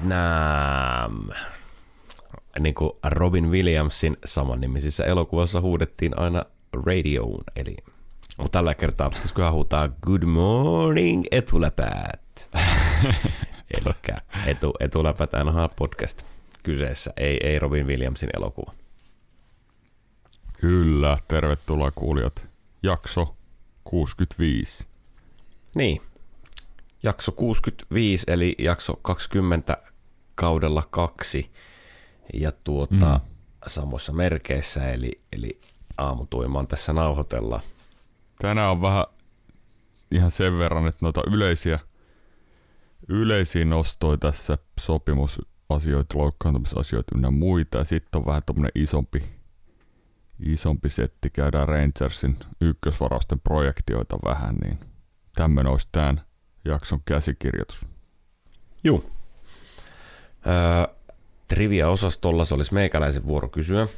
Vietnam. Niin kuin Robin Williamsin samannimisissä elokuvassa huudettiin aina radioon, eli mutta tällä kertaa pitäisikö huutaa Good morning etuläpäät. Eli etu, etuläpät NHL podcast kyseessä, ei, ei Robin Williamsin elokuva. Kyllä, tervetuloa kuulijat. Jakso 65. Niin, jakso 65 eli jakso 20 kaudella kaksi ja tuota mm. samoissa merkeissä eli, eli aamutuimaan tässä nauhoitellaan. Tänään on vähän ihan sen verran, että noita yleisiä, yleisiä nostoja tässä sopimusasioita, loukkaantumisasioita ynnä muita. Ja sitten on vähän tuommoinen isompi, isompi setti. Käydään Rangersin ykkösvarausten projektioita vähän, niin tämmöinen olisi tämän jakson käsikirjoitus. Juu. Öö, trivia-osastolla se olisi meikäläisen vuoro kysyä.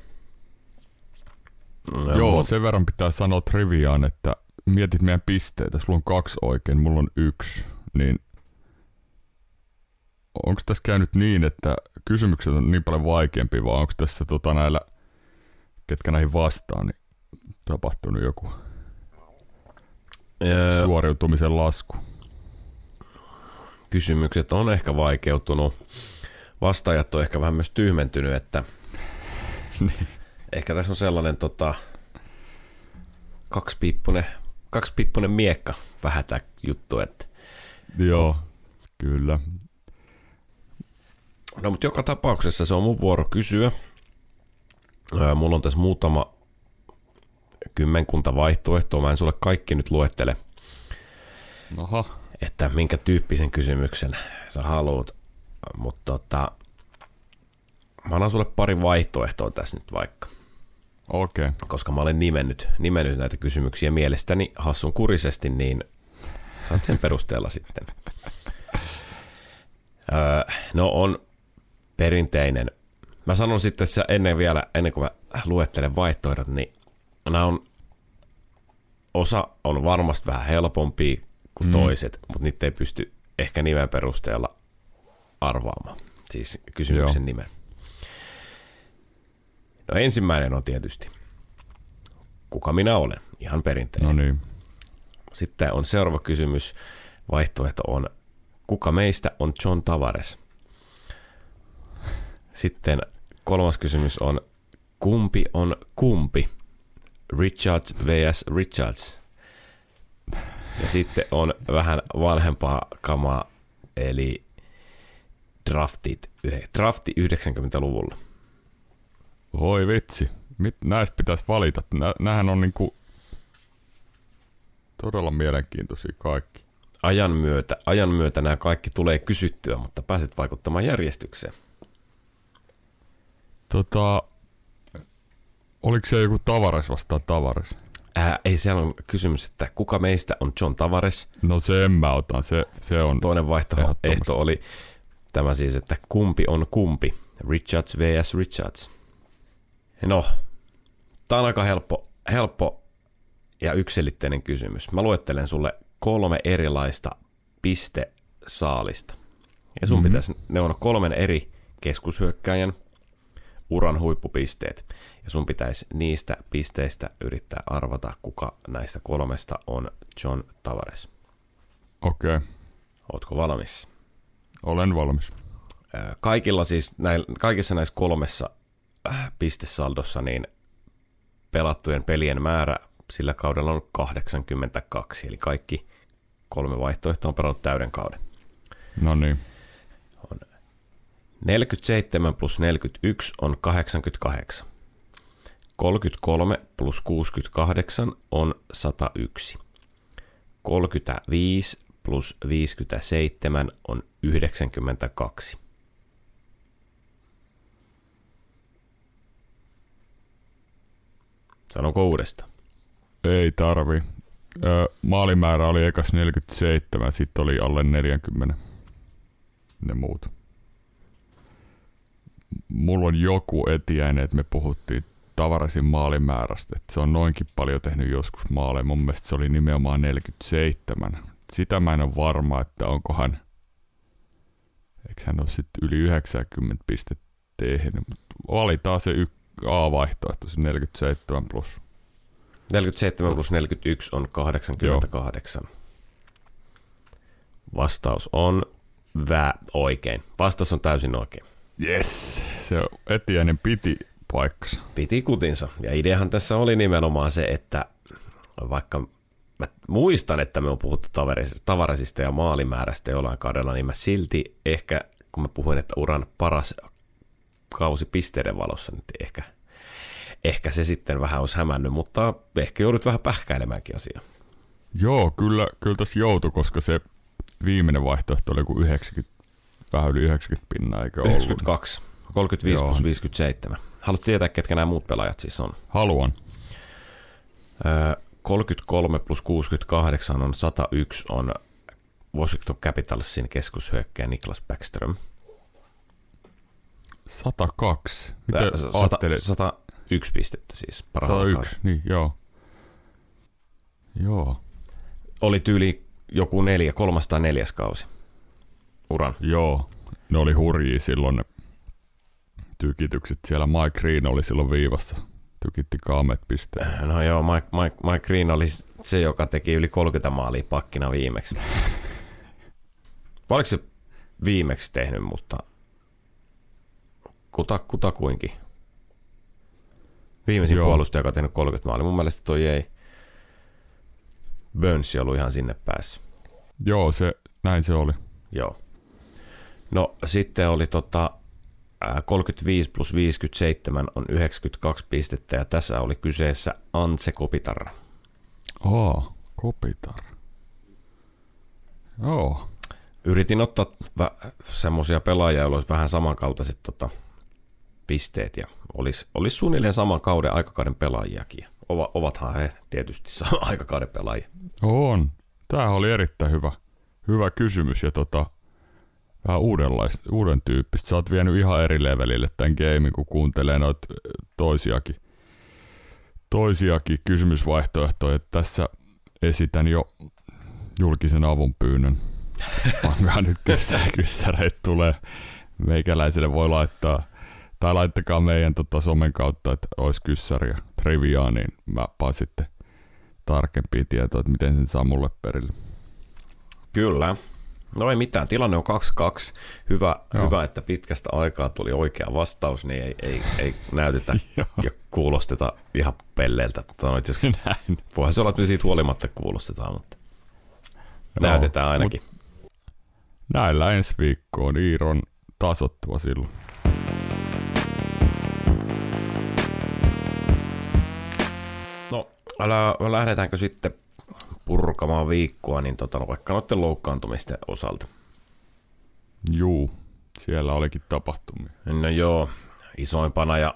No, Joo, sen verran pitää sanoa triviaan, että mietit meidän pisteitä, sulla on kaksi oikein, mulla on yksi, niin onko tässä käynyt niin, että kysymykset on niin paljon vaikeampi, vai onko tässä tota, näillä, ketkä näihin vastaan, niin tapahtunut joku öö, suoriutumisen lasku? Kysymykset on ehkä vaikeutunut. Vastaajat on ehkä vähän myös tyhmentynyt, että niin ehkä tässä on sellainen tota, kaksipiippunen, kaksipiippunen miekka vähän tämä juttu. Että... Joo, kyllä. No mutta joka tapauksessa se on mun vuoro kysyä. Mulla on tässä muutama kymmenkunta vaihtoehtoa. Mä en sulle kaikki nyt luettele. Oho. Että minkä tyyppisen kysymyksen sä haluat. Mutta tota, mä annan sulle pari vaihtoehtoa tässä nyt vaikka. Okei. Okay. Koska mä olen nimennyt, nimennyt näitä kysymyksiä mielestäni hassun kurisesti, niin saat sen perusteella sitten. Öö, no on perinteinen. Mä sanon sitten, että ennen vielä, ennen kuin mä luettelen vaihtoehdot, niin nämä on, osa on varmasti vähän helpompia kuin mm. toiset, mutta niitä ei pysty ehkä nimen perusteella arvaamaan. Siis kysymyksen Joo. nimen. No ensimmäinen on tietysti, kuka minä olen, ihan perinteinen. No niin. Sitten on seuraava kysymys, vaihtoehto on, kuka meistä on John Tavares? Sitten kolmas kysymys on, kumpi on kumpi? Richards vs. Richards. Ja sitten on vähän vanhempaa kamaa, eli draftit, drafti 90-luvulla. Voi vitsi. Mit, näistä pitäisi valita. Nä, nämähän on niinku todella mielenkiintoisia kaikki. Ajan myötä, ajan myötä nämä kaikki tulee kysyttyä, mutta pääset vaikuttamaan järjestykseen. Tota, oliko se joku Tavares vastaan Tavares? Ää, ei, siellä on kysymys, että kuka meistä on John Tavares? No se en mä otan, se, se on Toinen vaihtoehto oli tämä siis, että kumpi on kumpi, Richards vs. Richards. No, tämä on aika helppo, helppo ja yksilitteinen kysymys. Mä luettelen sulle kolme erilaista pistesaalista. Ja sun mm-hmm. pitäisi, ne on kolmen eri keskushyökkäjän uran huippupisteet. Ja sun pitäisi niistä pisteistä yrittää arvata, kuka näistä kolmesta on John Tavares. Okei. Okay. Ootko valmis? Olen valmis. Kaikilla siis, näin, kaikissa näissä kolmessa Äh, pistesaldossa, niin pelattujen pelien määrä sillä kaudella on 82, eli kaikki kolme vaihtoehtoa on pelannut täyden kauden. No niin. On 47 plus 41 on 88. 33 plus 68 on 101. 35 plus 57 on 92. Sanonko uudesta? Ei tarvi. maalimäärä oli ekas 47, sitten oli alle 40 ne muut. Mulla on joku etiäinen, että me puhuttiin Tavarasin maalimäärästä, että se on noinkin paljon tehnyt joskus maaleja. Mun mielestä se oli nimenomaan 47. Sitä mä en ole varma, että onko hän Eikö hän ole sitten yli 90 pistettä tehnyt, mutta valitaan se y- A-vaihtoehto, se 47 plus. 47 plus 41 on 88. Joo. Vastaus on vä oikein. Vastaus on täysin oikein. Yes, se Etiäinen piti paikkansa. Piti kutinsa. Ja ideahan tässä oli nimenomaan se, että vaikka mä muistan, että me on puhuttu tavarisista ja maalimäärästä jollain kaudella, niin mä silti ehkä, kun mä puhuin, että uran paras kausi pisteiden valossa, niin ehkä, ehkä se sitten vähän olisi hämännyt, mutta ehkä joudut vähän pähkäilemäänkin asiaa. Joo, kyllä, kyllä tässä joutui, koska se viimeinen vaihtoehto oli kuin 90, vähän yli 90 pinnaa, eikö 92, ollut? 35 Joo. plus 57. Haluatko tietää, ketkä nämä muut pelaajat siis on? Haluan. Öö, 33 plus 68 on 101 on Washington Capitalsin keskushyökkäjä Niklas Backström. 102. Mitä 100, 101 pistettä siis 101, kauden. niin joo. Joo. Oli tyyli joku neljä, kolmas tai neljäs kausi uran. Joo, ne oli hurjia silloin ne tykitykset. Siellä Mike Green oli silloin viivassa. Tykitti kaamet pisteen. No joo, Mike, Mike, Mike Green oli se, joka teki yli 30 maalia pakkina viimeksi. Oliko se viimeksi tehnyt, mutta kuta, kutakuinkin. Viimeisin Joo. puolustaja, joka on tehnyt 30 maalia. Mun mielestä toi ei Burns ollut ihan sinne päässyt. Joo, se, näin se oli. Joo. No sitten oli tota, 35 plus 57 on 92 pistettä ja tässä oli kyseessä Antse Kopitar. Oh, Kopitar. Joo. Yritin ottaa semmoisia pelaajia, joilla olisi vähän samankaltaiset tota, pisteet ja olisi, olisi suunnilleen saman kauden aikakauden pelaajiakin. Ova, ovathan he tietysti aikakauden pelaajia. On. Tämä oli erittäin hyvä, hyvä kysymys ja tota, vähän uudenlaista, uuden tyyppistä. Sä oot vienyt ihan eri levelille tämän gamein, kun kuuntelee noita toisiakin, toisiakin kysymysvaihtoehtoja. Tässä esitän jo julkisen avun pyynnön. Pankaa nyt kyssäreitä tulee. Meikäläiselle voi laittaa tai laittakaa meidän tota, somen kautta, että olisi kyssäriä triviaa, niin mä vaan sitten tarkempia tietoa, että miten sen saa mulle perille. Kyllä. No ei mitään, tilanne on 2-2. Hyvä, hyvä, että pitkästä aikaa tuli oikea vastaus, niin ei, ei, ei näytetä ja kuulosteta ihan pelleiltä. Tota, Näin. Voihan se olla, että me siitä huolimatta kuulostetaan, mutta Joo, näytetään ainakin. näillä ensi viikkoon Iiron tasottava silloin. älä, lähdetäänkö sitten purkamaan viikkoa, niin tota, no, vaikka noiden loukkaantumisten osalta. Juu, siellä olikin tapahtumia. No joo, isoimpana ja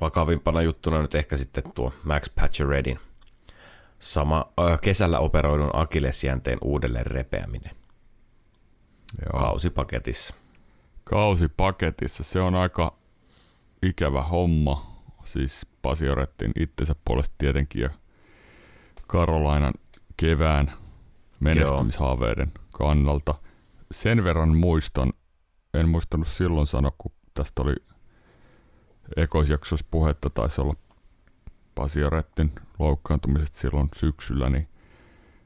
vakavimpana juttuna nyt ehkä sitten tuo Max Pacioretin sama äh, kesällä operoidun akillesjänteen uudelleen repeäminen. Joo. Kausipaketissa. Kausipaketissa, se on aika ikävä homma. Siis Pasiorettin itsensä puolesta tietenkin ja Karolainan kevään menestymishaaveiden kannalta. Sen verran muistan, en muistanut silloin sanoa, kun tästä oli ekoisjaksossa puhetta, taisi olla Pasiorettin loukkaantumisesta silloin syksyllä, niin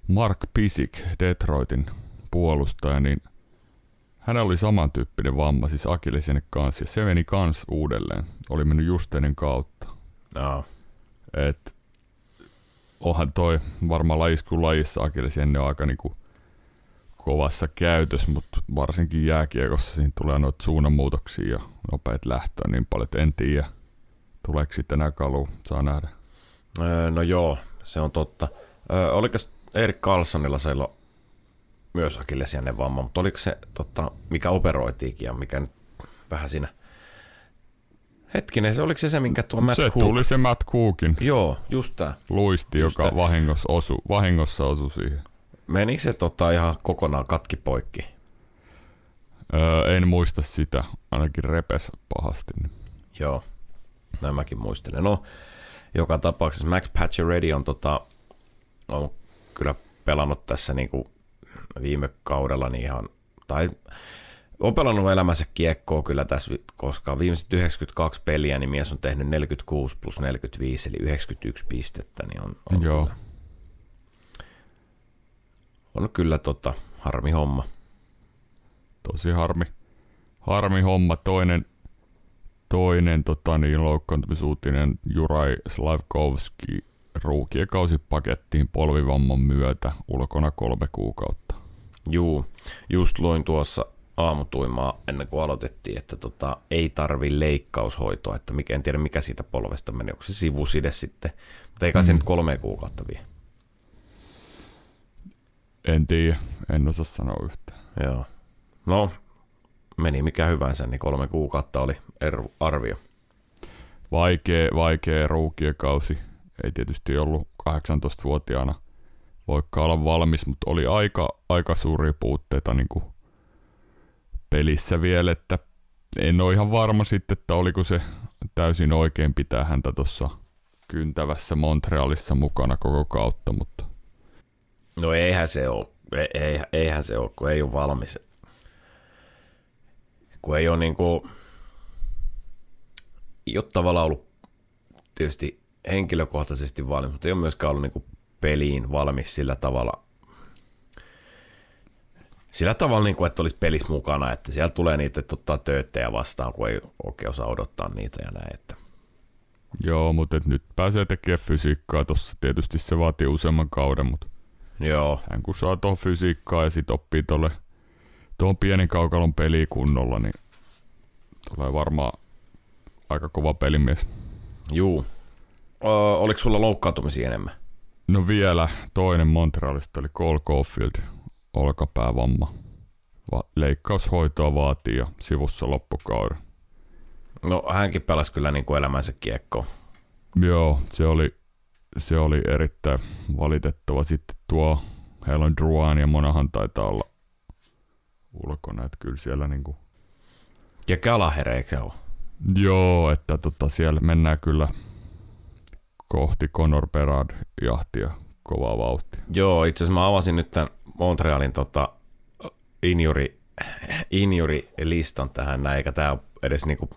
Mark Pisik, Detroitin puolustaja, niin hänellä oli samantyyppinen vamma, siis Akillesien kanssa, ja se meni kans uudelleen. Oli mennyt just ennen kautta. No. Et onhan toi varmaan lajissa kuin lajissa Akilles ennen aika niinku kovassa käytös, mutta varsinkin jääkiekossa siinä tulee noita suunnanmuutoksia ja nopeat lähtöä niin paljon, että en tiedä, tuleeko sitten enää kalu, saa nähdä. Öö, no joo, se on totta. Öö, oliko Erik Carlsonilla silloin myös akillesjännen vamma, mutta oliko se, totta, mikä operoitiikin ja mikä nyt vähän siinä – Hetkinen, se oliko se se, minkä tuo Matt Se Cook... tuli se Matt Cookin. Joo, just tää. Luisti, just joka tää. Vahingossa, osu, vahingossa osui siihen. Menikö se tota ihan kokonaan katki poikki? Öö, en muista sitä, ainakin repes pahasti. Niin. Joo, näin mäkin muistelen. No, joka tapauksessa Max Ready on, tota, on kyllä pelannut tässä niinku viime kaudella niin ihan, tai on pelannut elämänsä kiekkoa kyllä tässä, koska viimeiset 92 peliä, niin mies on tehnyt 46 plus 45, eli 91 pistettä, niin on, on Joo. Kyllä, on kyllä tota, harmi homma. Tosi harmi. Harmi homma. Toinen, toinen tota, niin, loukkaantumisuutinen Juraj Slavkovski ruukien kausi pakettiin polvivamman myötä ulkona kolme kuukautta. Juu, just luin tuossa aamutuimaa ennen kuin aloitettiin, että tota, ei tarvi leikkaushoitoa, että mikä, en tiedä mikä siitä polvesta meni, onko se sivuside sitten, mutta eikä mm. se nyt kolme kuukautta vie. En tiedä, en osaa sanoa yhtään. Joo. No, meni mikä hyvänsä, niin kolme kuukautta oli arvio. Vaikea, vaikea ruukien kausi. Ei tietysti ollut 18-vuotiaana voikaan olla valmis, mutta oli aika, aika suuria puutteita niin kuin pelissä vielä, että en ole ihan varma sitten, että oliko se täysin oikein pitää häntä tuossa kyntävässä Montrealissa mukana koko kautta, mutta No eihän se ole, ei, eihän se ole, kun ei ole valmis. Kun ei ole niin kuin, ei ole tavallaan ollut tietysti henkilökohtaisesti valmis, mutta ei ole myöskään ollut niin kuin peliin valmis sillä tavalla, sillä tavalla, niin kuin, että olisi pelissä mukana, että sieltä tulee niitä, että ottaa tööttejä vastaan, kun ei oikein osaa odottaa niitä ja näin. Että. Joo, mutta nyt pääsee tekemään fysiikkaa tuossa. Tietysti se vaatii useamman kauden, mutta Joo. hän kun saa tuohon fysiikkaa ja sitten oppii tuolle tuohon pienen kaukalon peliin kunnolla, niin tulee varmaan aika kova pelimies. Juu. Ö, oliko sulla loukkaantumisia enemmän? No vielä toinen Montrealista oli Cole Caulfield, olkapäävamma. Va- leikkaushoitoa vaatii ja sivussa loppukauden. No hänkin pelasi kyllä niin kuin elämänsä kiekkoa. Joo, se oli, se oli erittäin valitettava. Sitten tuo Helen Druan ja Monahan taitaa olla ulkona, että kyllä siellä niinku... Ja Gallagher, eikö ole? Joo, että tota, siellä mennään kyllä kohti Conor Berard jahtia kovaa vauhtia. Joo, itse asiassa mä avasin nyt tämän Montrealin tota, injuri, injuri-listan tähän näin, eikä tämä ole edes niinku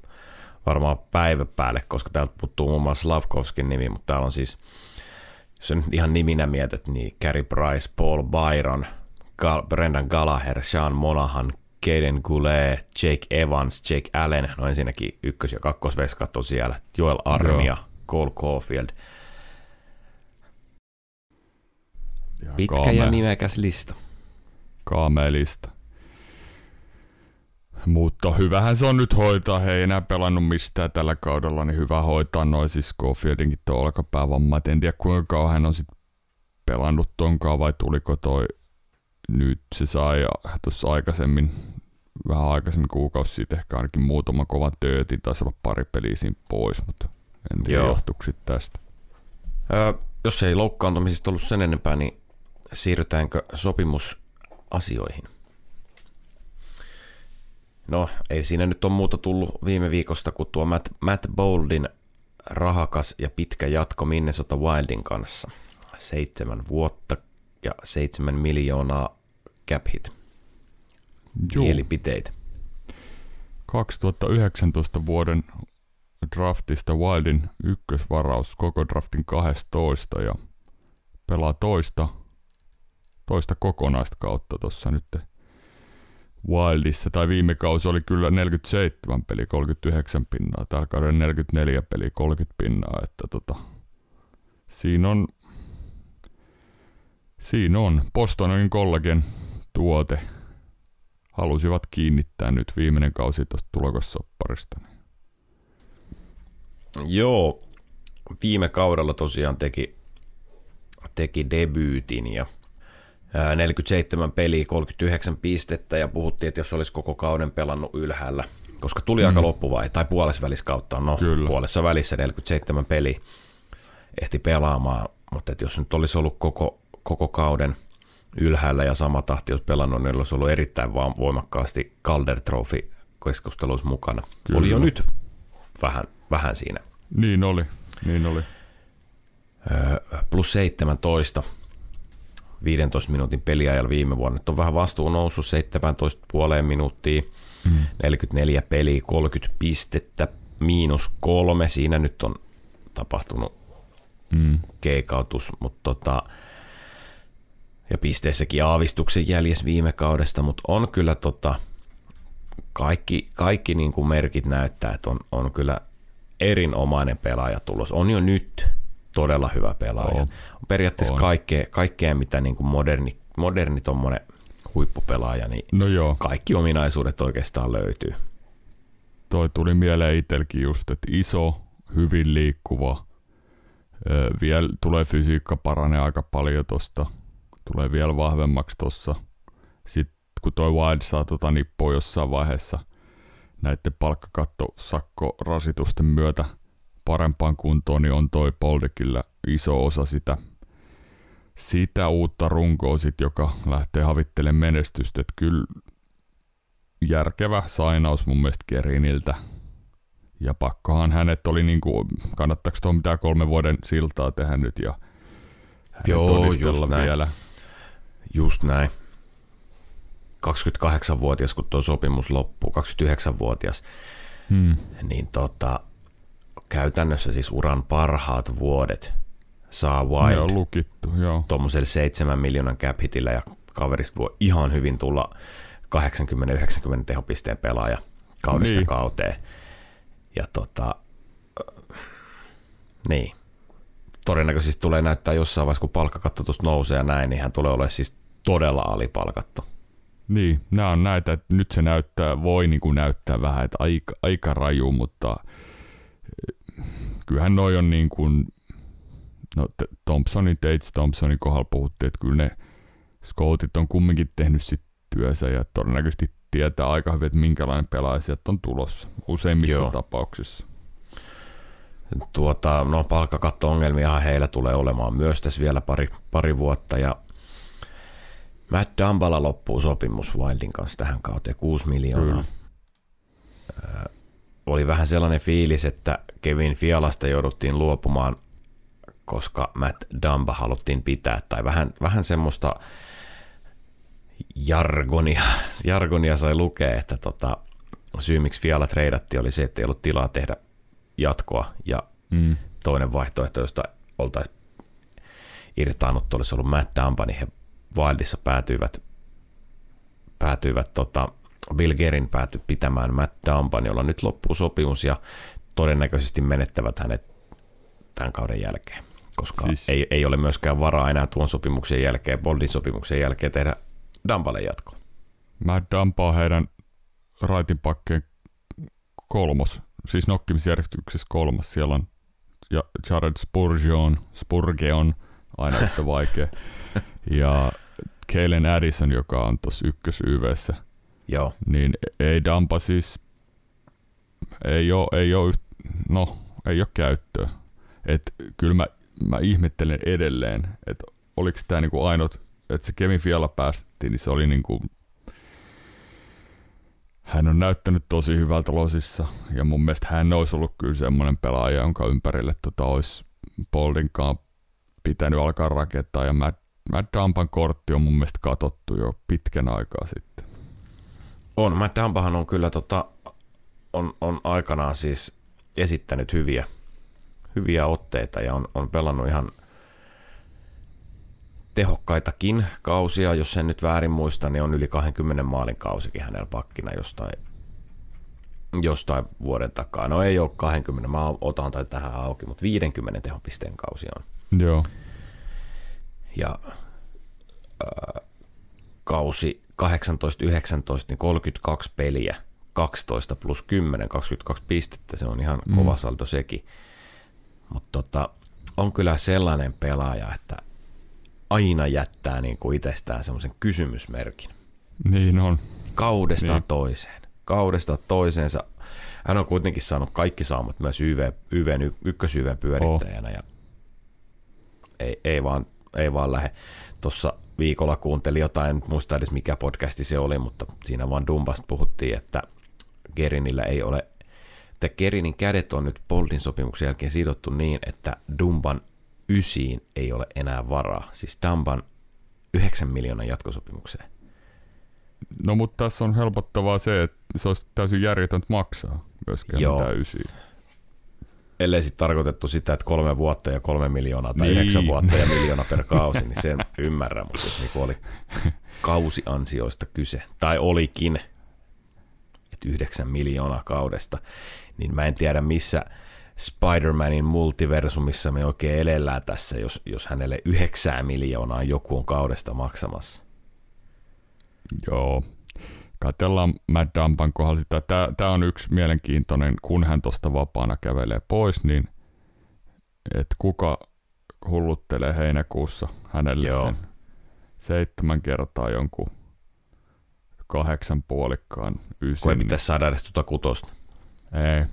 varmaan päivä päälle, koska täältä puuttuu muun muassa Slavkovskin nimi, mutta täällä on siis, jos nyt ihan niminä mietit, niin Carey Price, Paul Byron, Gal- Brendan Gallagher, Sean Monahan, Caden Goulet, Jake Evans, Jake Allen, no ensinnäkin ykkös- ja kakkosveskat on siellä, Joel Armia, Cole Caulfield. Pitkä kaamea, ja nimekäs lista. kaamea lista. Mutta hyvähän se on nyt hoitaa. He ei enää pelannut mistään tällä kaudella, niin hyvä hoitaa noin siis Schofieldinkin tuo olkapäävamma. Et En tiedä kuinka kauan hän on sit pelannut tonkaan vai tuliko toi nyt se sai tuossa aikaisemmin, vähän aikaisemmin kuukausi siitä ehkä ainakin muutama kova töötin, taisi olla pari peliä siinä pois, mutta en tiedä johtuuko tästä. Öö, jos ei loukkaantumisista ollut sen enempää, niin siirrytäänkö sopimusasioihin? No, ei siinä nyt ole muuta tullut viime viikosta kuin tuo Matt, Matt Boldin rahakas ja pitkä jatko Minnesota Wildin kanssa. Seitsemän vuotta ja seitsemän miljoonaa cap hit. Juu. Mielipiteitä. 2019 vuoden draftista Wildin ykkösvaraus koko draftin 12 ja pelaa toista, toista kokonaista kautta tuossa nyt Wildissa. Tai viime kausi oli kyllä 47 peli 39 pinnaa, tällä kaudella 44 peli 30 pinnaa, että tota, siinä on siinä on Bostonin kollagen tuote halusivat kiinnittää nyt viimeinen kausi tuosta tulokassopparista. Joo, viime kaudella tosiaan teki, teki debyytin ja 47 peliä, 39 pistettä ja puhuttiin, että jos olisi koko kauden pelannut ylhäällä, koska tuli mm. aika loppuvaihe, tai puolessa välissä kautta, no Kyllä. puolessa välissä 47 peli ehti pelaamaan, mutta että jos nyt olisi ollut koko, koko kauden ylhäällä ja sama tahti olisi pelannut, niin olisi ollut erittäin vaan voimakkaasti Calder Trophy keskusteluissa mukana. Kyllä. Oli jo nyt vähän, vähän siinä Niin oli, niin oli. Öö, plus 17 15 minuutin peliajalla viime vuonna. Nyt on vähän vastuu noussut 17,5 minuuttia, mm. 44 peliä, 30 pistettä, miinus kolme. Siinä nyt on tapahtunut mm. keikautus, mutta tota, ja pisteessäkin aavistuksen jäljes viime kaudesta, mutta on kyllä tota, kaikki, kaikki niin kuin merkit näyttää, että on, on kyllä erinomainen pelaaja tulos. On jo nyt todella hyvä pelaaja. On. Periaatteessa on. Kaikkea, kaikkea, mitä niin kuin moderni, moderni tommonen huippupelaaja, niin no joo. kaikki ominaisuudet oikeastaan löytyy. Toi tuli mieleen itselläkin just, että iso, hyvin liikkuva, vielä tulee fysiikka paranee aika paljon tosta, tulee vielä vahvemmaksi tossa. Sitten kun toi Wild saa tota nippua jossain vaiheessa näiden palkkakatto-sakko-rasitusten myötä parempaan kuntoon, niin on toi Poldekillä iso osa sitä, sitä uutta runkoa, sit, joka lähtee havittelemaan menestystä. Et kyllä järkevä sainaus mun mielestä Keriniltä. Ja pakkohan hänet oli, niin kuin, kannattaako tuon mitään kolme vuoden siltaa tehdä nyt ja Joo, just näin. vielä. Just näin. 28-vuotias, kun tuo sopimus loppuu, 29-vuotias, hmm. niin tota, käytännössä siis uran parhaat vuodet saa Wild joo, lukittu, joo. tuommoiselle 7 miljoonan cap hitillä ja kaverista voi ihan hyvin tulla 80-90 tehopisteen pelaaja kaudesta niin. kauteen. Ja tota, niin. Todennäköisesti tulee näyttää jossain vaiheessa, kun palkkakatto nousee ja näin, niin hän tulee olemaan siis todella alipalkattu. Niin, nämä on näitä, että nyt se näyttää, voi niin kuin näyttää vähän, että aika, aika raju, mutta kyllähän noi on niin kuin, no Thompsonin, Tates Thompsonin kohdalla puhuttiin, että kyllä ne scoutit on kumminkin tehnyt sit työnsä ja todennäköisesti tietää aika hyvin, että minkälainen pelaaja sieltä on tulossa useimmissa Joo. tapauksissa. Tuota, no palkkakatto-ongelmia heillä tulee olemaan myös tässä vielä pari, pari vuotta ja Matt Dambala loppuu sopimus Wildin kanssa tähän kauteen, 6 miljoonaa. Mm. Oli vähän sellainen fiilis, että Kevin Fialasta jouduttiin luopumaan, koska Matt Damba haluttiin pitää, tai vähän, vähän semmoista jargonia, jargonia sai lukea, että tota, syy miksi Fiala treidattiin oli se, että ei ollut tilaa tehdä jatkoa, ja mm. toinen vaihtoehto, josta oltaisiin irtaannut, olisi ollut Matt Damba, niin he Wildissa päätyivät, päätyivät tota, Bill Gerin päätyi pitämään Matt Dumpan, jolla nyt loppuu sopimus ja todennäköisesti menettävät hänet tämän kauden jälkeen, koska siis... ei, ei ole myöskään varaa enää tuon sopimuksen jälkeen, Boldin sopimuksen jälkeen tehdä Dumpalle jatko. Matt Dumpa on heidän raitin pakkeen kolmos, siis nokkimisjärjestyksessä kolmas. Siellä on Jared Spurgeon, Spurgeon, aina yhtä vaikea. ja Keilen Addison, joka on tuossa ykkös YVssä, Joo. niin ei Dampa siis, ei ole, ei ole, no, ei ole käyttöä. Et kyllä mä, mä ihmettelen edelleen, että oliko tämä niinku ainut, että se Kevin Fiala päästettiin, niin se oli niinku, hän on näyttänyt tosi hyvältä losissa, ja mun mielestä hän olisi ollut kyllä semmoinen pelaaja, jonka ympärille tota olisi Boldinkaan pitänyt alkaa rakentaa, ja mä Matt Dampan kortti on mun mielestä katottu jo pitkän aikaa sitten. On, Matt Dampahan on kyllä tota, on, on aikanaan siis esittänyt hyviä, hyviä otteita ja on, on pelannut ihan tehokkaitakin kausia, jos en nyt väärin muista, niin on yli 20 maalin kausikin hänellä pakkina jostain, jostain vuoden takaa. No ei ole 20, mä otan tai tähän auki, mutta 50 tehopisteen kausi on. Joo. Ja äh, kausi 18-19, niin 32 peliä, 12 plus 10, 22 pistettä, se on ihan mm. kova saldo sekin. Mutta tota, on kyllä sellainen pelaaja, että aina jättää niin kuin itsestään semmoisen kysymysmerkin. Niin on. Kaudesta niin. toiseen. Kaudesta toiseensa. Hän on kuitenkin saanut kaikki saamat myös YV, YVn, ykkösyvän pyörittäjänä oh. ja ei, ei, vaan, ei vaan lähde. Tuossa viikolla kuuntelin jotain, en muista edes mikä podcasti se oli, mutta siinä vaan Dumbasta puhuttiin, että Gerinillä ei ole, että Gerinin kädet on nyt Boldin sopimuksen jälkeen sidottu niin, että Dumban ysiin ei ole enää varaa. Siis Dumban 9 miljoonan jatkosopimukseen. No mutta tässä on helpottavaa se, että se olisi täysin järjetöntä maksaa myöskään Joo. mitään ysiä. Ellei sitten tarkoitettu sitä, että kolme vuotta ja kolme miljoonaa tai Niin. yhdeksän vuotta ja miljoona per kausi, niin sen ymmärrän, mutta jos niinku oli kausiansioista kyse, tai olikin, että yhdeksän miljoonaa kaudesta, niin mä en tiedä missä Spider-Manin multiversumissa me oikein elellään tässä, jos, jos hänelle yhdeksää miljoonaa joku on kaudesta maksamassa. Joo. Katellaan Matt Dampan kohdalla sitä. Tämä on yksi mielenkiintoinen, kun hän tuosta vapaana kävelee pois, niin että kuka hulluttelee heinäkuussa hänelle Joo. sen seitsemän kertaa jonkun kahdeksan puolikkaan ysin. Kun ei pitäisi saada edes tuota kutosta. Ei.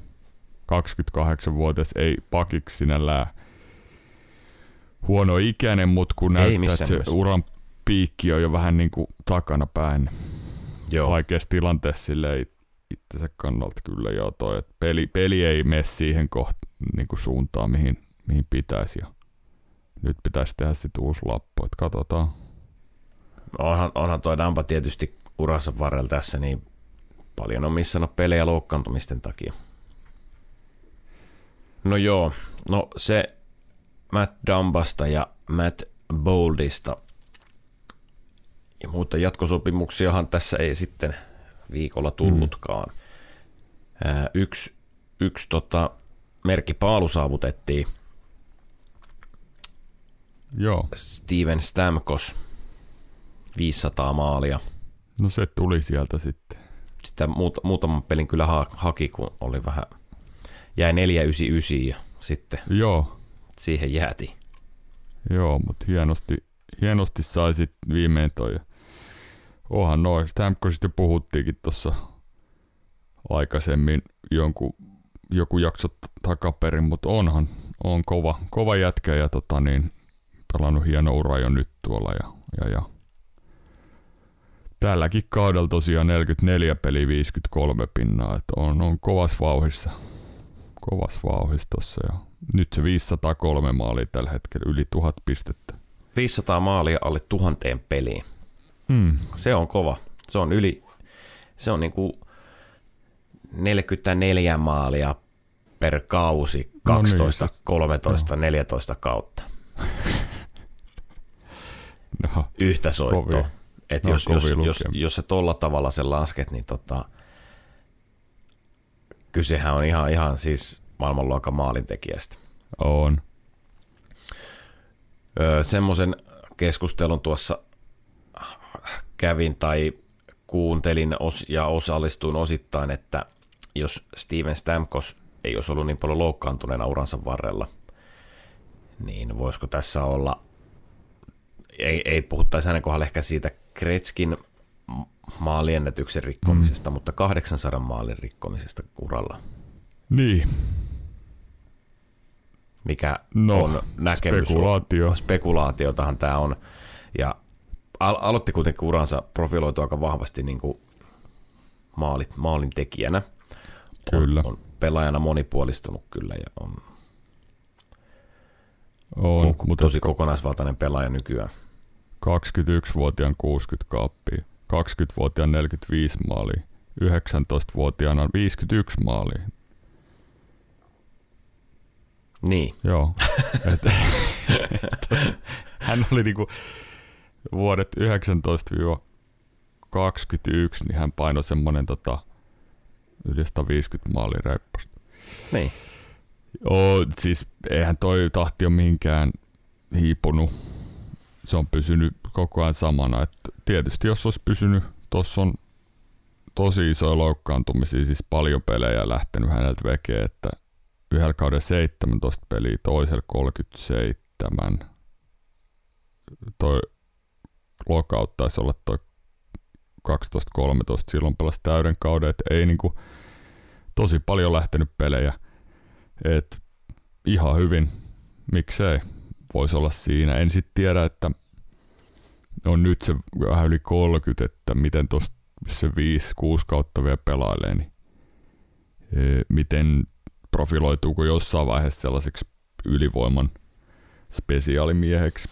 28-vuotias ei pakiksi sinällään huono ikäinen, mutta kun näyttää, että se uran piikki on jo vähän niin kuin takana päin, Joo. vaikeassa tilanteessa sille itsensä kannalta kyllä joo toi, että peli, peli ei mene siihen koht, niin kuin suuntaan, mihin, mihin pitäisi. Ja nyt pitäisi tehdä sitten uusi lappu, että katsotaan. onhan, onhan toi Dampa tietysti uransa varrella tässä, niin paljon on missannut pelejä loukkaantumisten takia. No joo, no se Matt Dambasta ja Matt Boldista ja muita jatkosopimuksiahan tässä ei sitten viikolla tullutkaan. Ää, yksi yksi tota, merkkipaalu saavutettiin Joo, Steven Stamkos 500 maalia. no se tuli sieltä sitten. Sitä muut, muutaman pelin kyllä ha, haki, kun oli vähän, jäi 499 ja sitten Joo, siihen jäätiin. joo, mutta hienosti, hienosti sai sitten viimein toi. Onhan noin, Stamkosista puhuttiinkin tuossa aikaisemmin jonkun, joku jakso takaperin, mutta onhan, on kova, kova jätkä ja tota niin, pelannut hieno ura jo nyt tuolla ja, ja, ja tälläkin kaudella tosiaan 44 peli 53 pinnaa, että on, on kovas vauhissa, kovas vauhissa tossa ja nyt se 503 maalia tällä hetkellä, yli 1000 pistettä. 500 maalia alle tuhanteen peliin. Mm. Se on kova. Se on yli, se on niinku 44 maalia per kausi, No niin, 12, se- 13, 14 kautta. No, Yhtä soittoa. Et No, jos, jos, jos, jos sä tolla tavalla sen lasket, niin tota, kysehän on ihan, ihan siis maailmanluokan maalintekijästä. on. Öö, semmoisen keskustelun tuossa kävin tai kuuntelin os- ja osallistuin osittain, että jos Steven Stamkos ei olisi ollut niin paljon loukkaantuneena uransa varrella, niin voisiko tässä olla, ei, ei puhuttaisi hänen kohdalla ehkä siitä Kretskin maaliennätyksen rikkomisesta, mm. mutta 800 maalin rikkomisesta uralla, Niin, mikä No, on näkemys. spekulaatio. spekulaatiotahan tämä on. Ja al- aloitti kuitenkin uransa profiloitu aika vahvasti niin kuin maalit, maalin tekijänä. Kyllä. On, on pelaajana monipuolistunut kyllä ja on, on, on mutta tosi kokonaisvaltainen pelaaja nykyään. 21-vuotiaan 60 kaappia, 20-vuotiaan 45 maalia, 19-vuotiaana 51 maalia. Niin, Joo. Et, hän oli niinku vuodet 19-21, niin hän painoi semmonen tota, yli 150 maalia reippasta. niin. Oo, siis eihän toi tahti ole mihinkään hiipunut. Se on pysynyt koko ajan samana. Et tietysti jos olisi pysynyt, tuossa on tosi isoja loukkaantumisia, siis paljon pelejä lähtenyt häneltä vekeen, että yhdellä kauden 17 peliä, toisella 37. Toi lockout taisi olla toi 12-13, silloin pelasi täyden kauden, että ei niinku tosi paljon lähtenyt pelejä. Et ihan hyvin, miksei, voisi olla siinä. En sitten tiedä, että on nyt se vähän yli 30, että miten tuosta se 5-6 kautta vielä pelailee, niin e, miten profiloituuko jossain vaiheessa sellaiseksi ylivoiman spesiaalimieheksi.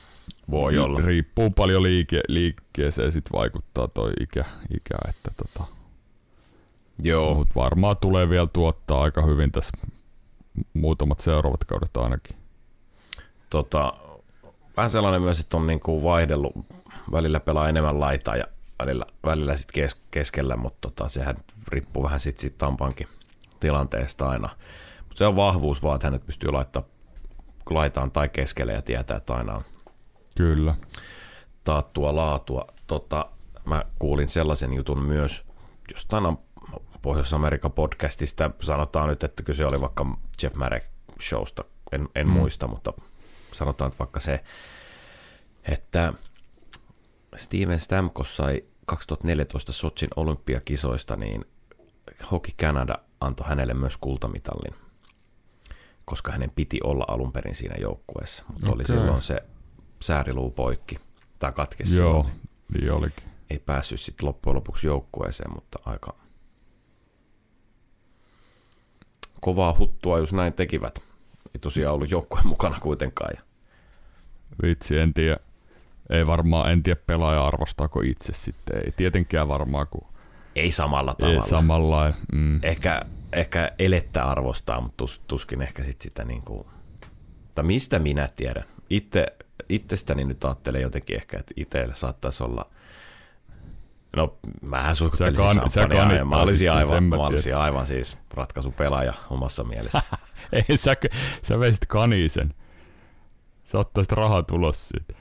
Voi olla. Riippuu paljon liike, liikkeeseen, sit vaikuttaa toi ikä, ikä että tota, Joo, Mutta varmaan tulee vielä tuottaa aika hyvin tässä muutamat seuraavat kaudet ainakin. tota, vähän sellainen myös, että on niinku vaihdellut, välillä pelaa enemmän laitaa ja välillä, välillä sit kes, keskellä, mutta tota, sehän riippuu vähän sit, sit Tampankin tilanteesta aina. Mutta se on vahvuus vaan, että hänet pystyy laittaa laitaan tai keskelle ja tietää, että aina on Kyllä. taattua laatua. Tota, mä kuulin sellaisen jutun myös jostain Pohjois-Amerikan podcastista. Sanotaan nyt, että kyse oli vaikka Jeff Marek showsta. En, en mm. muista, mutta sanotaan että vaikka se, että Steven Stamkos sai 2014 Sochin olympiakisoista, niin Hockey Canada antoi hänelle myös kultamitallin, koska hänen piti olla alun perin siinä joukkueessa, mutta okay. oli silloin se sääriluu poikki tai katkesi Joo, silloin, niin niin olikin. ei päässyt sitten loppujen lopuksi joukkueeseen, mutta aika kovaa huttua, jos näin tekivät. Ei tosiaan ollut joukkueen mukana kuitenkaan. Vitsi, en tiedä. Ei varmaan, en tiedä pelaaja arvostaako itse sitten. Ei tietenkään varmaan, kun ei samalla ei tavalla. samalla. Mm. ehkä, ehkä elettä arvostaa, mutta tus, tuskin ehkä sit sitä niin kuin, tai mistä minä tiedän. Itse, itsestäni nyt ajattelen jotenkin ehkä, että itsellä saattaisi olla, no mähän kan- sä champagnea ja mä olisin, aivan, mä olisin aivan siis ratkaisupelaaja omassa mielessä. Ei, sä, sä veisit kanisen. Sä ottaisit rahat ulos siitä.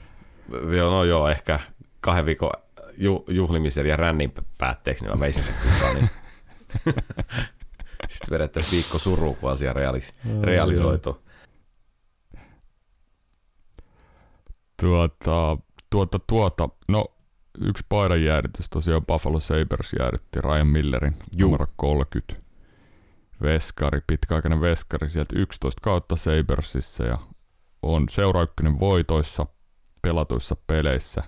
joo, no joo, ehkä kahden viikon ju, juhlimisen ja rännin päätteeksi, niin mä veisin sen kyllä niin. Sitten vedettäisiin viikko surua, kun asia realis, realisoituu. Tuota, tuota, tuota, no yksi paidan jäädytys tosiaan Buffalo Sabres jäädytti Ryan Millerin Juu. numero 30. Veskari, pitkäaikainen veskari sieltä 11 kautta Sabresissa ja on seuraykkönen voitoissa, pelatuissa peleissä,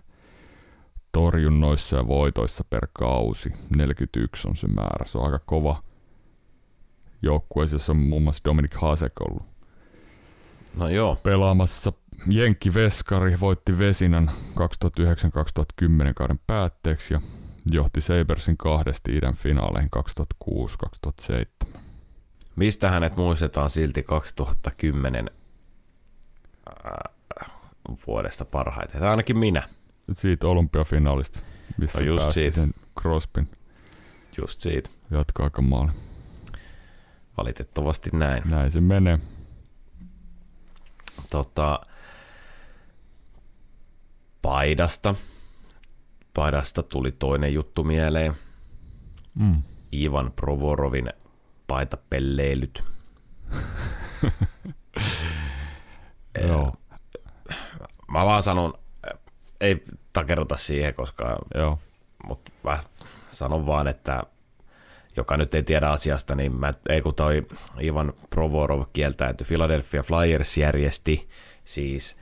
torjunnoissa ja voitoissa per kausi. 41 on se määrä, se on aika kova joukkue, jossa on muun muassa Dominic Hasek ollut No joo, pelaamassa. Jenkki Veskari voitti Vesinän 2009-2010 kauden päätteeksi ja johti Sabersin kahdesti idän finaaleihin 2006-2007. Mistä hänet muistetaan silti 2010 ää, vuodesta parhaiten? Tai ainakin minä, Siitä olympiafinaalista, missä No just siitä. sen Crospin just siitä. jatkoaikamaali. Valitettavasti näin. Näin se menee. Tota, paidasta. Paidasta tuli toinen juttu mieleen. Mm. Ivan Provorovin paitapelleilyt. Joo, Mä vaan sanon, äh, ei takerruta siihen, koska joo. mutta mä sanon vaan, että joka nyt ei tiedä asiasta, niin mä, ei kun toi Ivan Provorov kieltäytyi, Philadelphia Flyers järjesti siis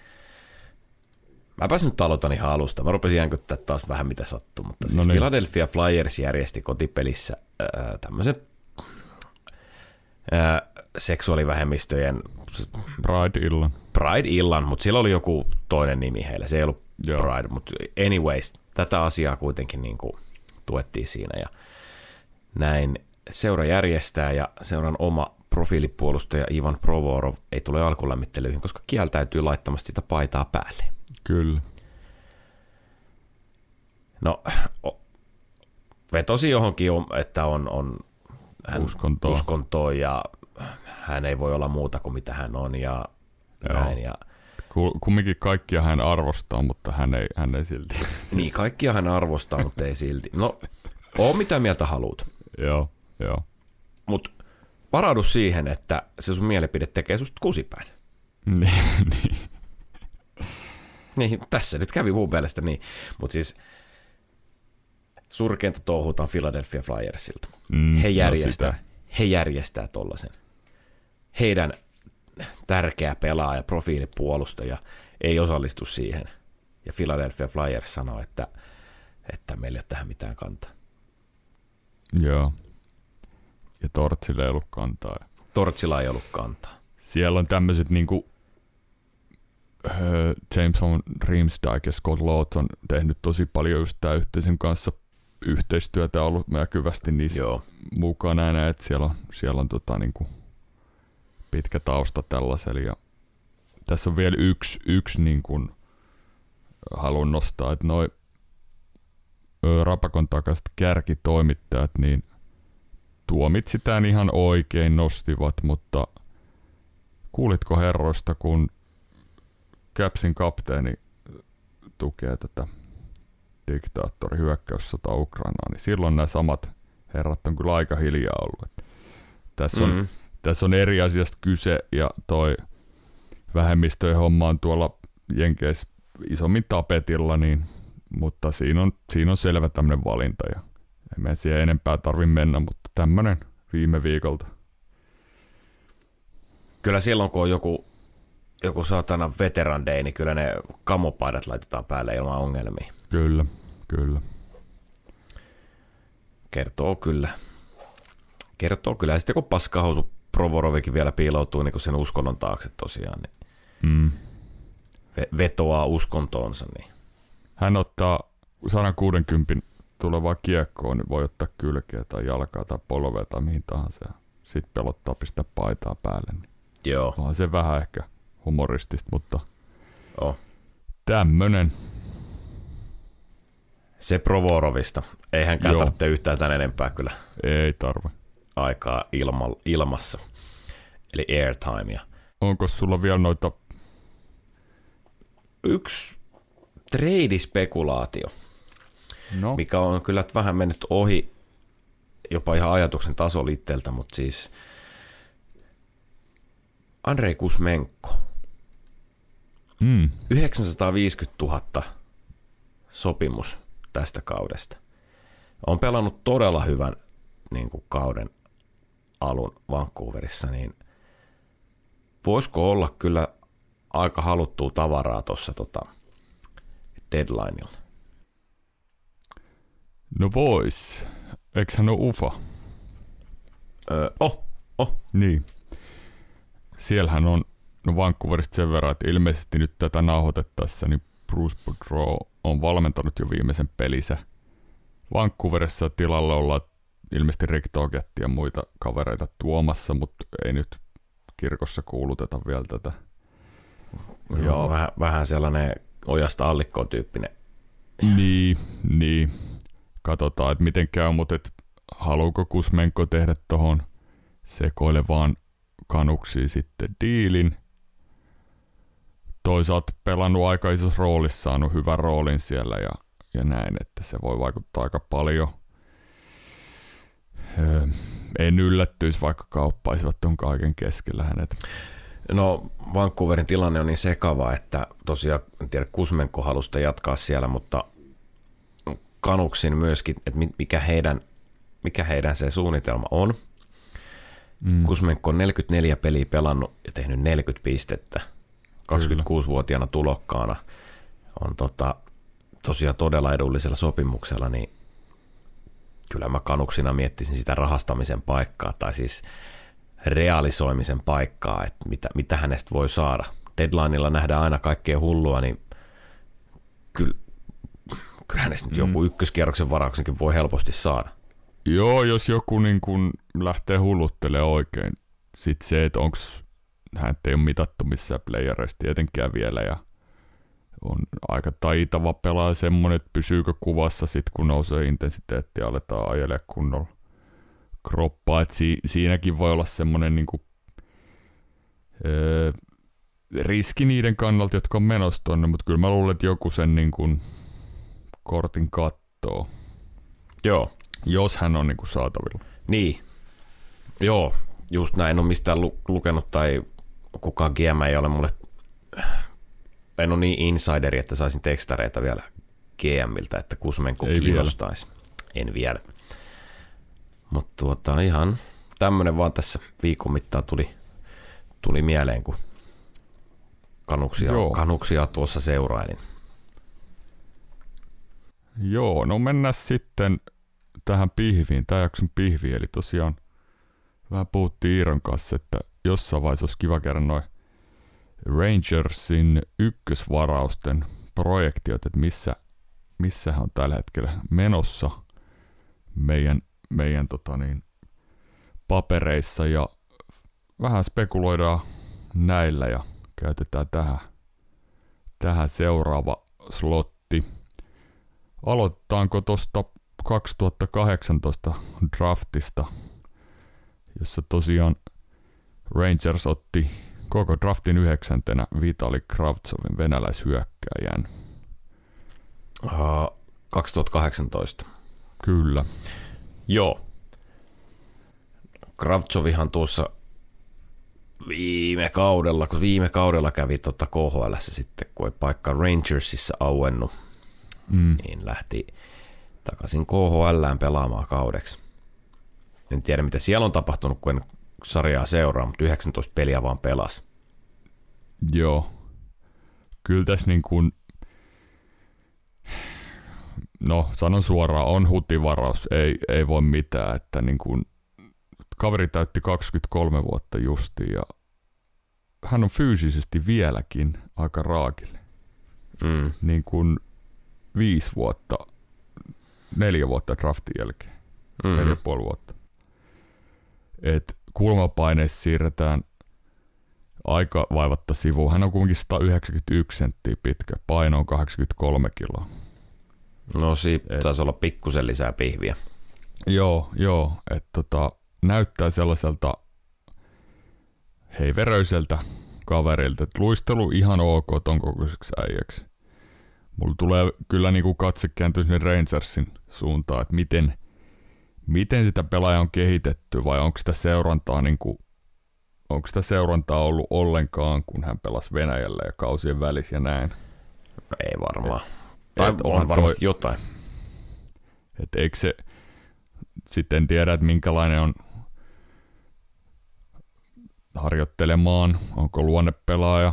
Mäpäs nyt aloitan ihan alusta. Mä rupesin jänkyttää taas vähän mitä sattuu, mutta siis No niin. Philadelphia Flyers järjesti kotipelissä ää, tämmöisen ää, seksuaalivähemmistöjen Pride-illan. Pride-illan, mutta sillä oli joku toinen nimi heillä. Se ei ollut Joo. Pride, mutta anyways, tätä asiaa kuitenkin niin kuin tuettiin siinä ja näin seura järjestää ja seuran oma profiilipuolustaja Ivan Provorov ei tule alkulämmittelyihin, koska kieltäytyy laittamasta sitä paitaa päälle. Kyllä. No, vetosi johonkin, että on, on hän Uskontoa. uskontoa ja hän ei voi olla muuta kuin mitä hän on ja Joo. näin. Ja Ku- Kumminkin kaikkia hän arvostaa, mutta hän ei, hän ei silti. Niin, kaikkia hän arvostaa, mutta ei silti. No, oo mitä mieltä haluat, joo, joo. mutta varaudu siihen, että se sun mielipide tekee susta kusipäin. Niin, niin. Niin, tässä nyt kävi mun mielestä niin. Mutta siis surkeinta touhutaan Philadelphia Flyersilta. Mm, He no järjestää, sitä. he järjestää tollasen. Heidän tärkeä pelaaja, profiilipuolustaja ei osallistu siihen. Ja Philadelphia Flyers sanoo, että, että meillä ei ole tähän mitään kantaa. Joo. Ja Tortsille ei ollut kantaa. Tortsilla ei ollut kantaa. Siellä on tämmöiset niinku James on Reamsdyke ja Scott Lawton on tehnyt tosi paljon just tämän yhteisön kanssa yhteistyötä ollut näkyvästi niissä Joo. mukana näin, että siellä on, siellä on tota, niin kuin pitkä tausta tällaisella. Ja tässä on vielä yksi, yksi niin kuin, haluan nostaa, että noin Rapakon takaiset kärkitoimittajat, niin tuomitsi tämän ihan oikein, nostivat, mutta kuulitko herroista, kun Capsin kapteeni tukee tätä diktaattori hyökkäyssota Ukrainaa, niin silloin nämä samat herrat on kyllä aika hiljaa ollut. Tässä on, mm-hmm. tässä on eri asiasta kyse ja toi vähemmistöjen homma on tuolla Jenkeissä isommin tapetilla, niin, mutta siinä on, siinä on selvä tämmöinen valinta ja en siihen enempää tarvi mennä, mutta tämmöinen viime viikolta. Kyllä silloin, kun on joku, joku saatana veteran day, niin kyllä ne kamopaidat laitetaan päälle ilman ongelmia. Kyllä, kyllä. Kertoo kyllä. Kertoo kyllä. Ja sitten kun paskahousu Provorovikin vielä piiloutuu niin sen uskonnon taakse tosiaan, niin mm. vetoaa uskontoonsa. Niin. Hän ottaa 160 tulevaa kiekkoa, niin voi ottaa kylkeä tai jalkaa tai polvea tai mihin tahansa. Sitten pelottaa pistää paitaa päälle. Niin Joo. Onhan se vähän ehkä humoristista, mutta oh. tämmönen. Se Provorovista. Ei hänkään tarvitse yhtään tän enempää kyllä. Ei tarvi. Aikaa ilma, ilmassa. Eli airtimea. Onko sulla vielä noita... Yksi treidispekulaatio, no. mikä on kyllä vähän mennyt ohi jopa ihan ajatuksen tasolla itseltä, mutta siis Andrei Kusmenko. Mm. 950 000 sopimus tästä kaudesta. On pelannut todella hyvän niin kuin kauden alun Vancouverissa, niin voisiko olla kyllä aika haluttua tavaraa tuossa tota deadlineilla? No vois. Eikö hän ole UFA? Öö, oh, oh. Niin. Siellähän on no Vancouverista sen verran, että ilmeisesti nyt tätä nauhoitettaessa, niin Bruce Boudreau on valmentanut jo viimeisen pelinsä. Vancouverissa tilalla ollaan ilmeisesti Rick Togetti ja muita kavereita tuomassa, mutta ei nyt kirkossa kuuluteta vielä tätä. No, ja, vähän, vähän sellainen ojasta allikkoon tyyppinen. Niin, niin. Katsotaan, että miten käy, mutta et, haluuko Kusmenko tehdä tuohon sekoilevaan kanuksiin sitten diilin. Toisaalta pelannut aika isossa roolissa, saanut hyvän roolin siellä ja, ja näin, että se voi vaikuttaa aika paljon. Öö, en yllättyisi, vaikka kauppaisivat tuon kaiken keskellä hänet. No Vancouverin tilanne on niin sekava, että tosiaan en tiedä Kusmenko halusta jatkaa siellä, mutta Kanuksin myöskin, että mikä heidän, mikä heidän se suunnitelma on. Mm. Kusmenko on 44 peliä pelannut ja tehnyt 40 pistettä. 26-vuotiaana tulokkaana on tota, tosiaan todella edullisella sopimuksella, niin kyllä mä kanuksina miettisin sitä rahastamisen paikkaa tai siis realisoimisen paikkaa, että mitä, mitä hänestä voi saada. Deadlineilla nähdään aina kaikkea hullua, niin kyllä, kyllä hänestä nyt mm. joku ykköskierroksen varauksenkin voi helposti saada. Joo, jos joku niin kun lähtee hulluttelemaan oikein. Sitten se, että onko hän ei ole mitattu missään playereissa tietenkään vielä ja on aika taitava pelaaja semmoinen, että pysyykö kuvassa sitten kun nousee intensiteetti ja aletaan ajelemaan kunnolla kroppaa, että si- siinäkin voi olla semmoinen niin kuin, öö, riski niiden kannalta, jotka on menossa tonne, mutta kyllä mä luulen, että joku sen niin kuin, kortin kattoo. Joo. Jos hän on niin kuin saatavilla. Niin. Joo, just näin. En ole mistään lu- lukenut tai kukaan GM ei ole mulle, en ole niin insideri, että saisin tekstareita vielä GMiltä, että Kusmenko ei kiinnostaisi. Vielä. En vielä. Mutta tuota, ihan tämmöinen vaan tässä viikon mittaan tuli, tuli mieleen, kun kanuksia, kanuksia tuossa seurailin. Joo, no mennään sitten tähän pihviin, tämä jakson pihvi, eli tosiaan vähän puhuttiin Iiron kanssa, että jossain vaiheessa olisi kiva käydä noin Rangersin ykkösvarausten projektiot, että missä, missä hän on tällä hetkellä menossa meidän, meidän tota niin, papereissa ja vähän spekuloidaan näillä ja käytetään tähän, tähän seuraava slotti. Aloitetaanko tuosta 2018 draftista, jossa tosiaan Rangers otti koko draftin yhdeksäntenä Vitali Kravtsovin venäläishyökkäjän. Uh, 2018. Kyllä. Joo. Kravtsovihan tuossa viime kaudella, kun viime kaudella kävi tota KHL sitten, kun ei paikka Rangersissa auennut, mm. niin lähti takaisin KHLään pelaamaan kaudeksi. En tiedä, mitä siellä on tapahtunut, kun en sarjaa seuraa, mutta 19 peliä vaan pelas. Joo. Kyllä tässä niin kuin, no sanon suoraan, on hutivaraus, ei, ei voi mitään, että niin kuin, kaveri täytti 23 vuotta justi ja hän on fyysisesti vieläkin aika raakille. Mm. Niin kuin viisi vuotta, neljä vuotta draftin jälkeen, mm-hmm. neljä puoli vuotta. Et kulmapaineessa siirretään aika vaivatta sivuun. Hän on kuitenkin 191 senttiä pitkä, paino on 83 kiloa. No siitä Et, saisi olla pikkusen lisää pihviä. Joo, joo. Että tota, näyttää sellaiselta heiveröiseltä kaverilta. Et luistelu ihan ok ton kokoiseksi äijäksi. Mulla tulee kyllä niinku katse kääntyä sinne Rangersin suuntaan, että miten, miten sitä pelaajaa on kehitetty vai onko sitä seurantaa niinku, onko sitä seurantaa ollut ollenkaan, kun hän pelasi Venäjällä ja kausien välissä ja näin. No ei varmaan. Et, tai et on varmasti toi, jotain. Et eikö se, sitten tiedä, että minkälainen on harjoittelemaan, onko luonnepelaaja,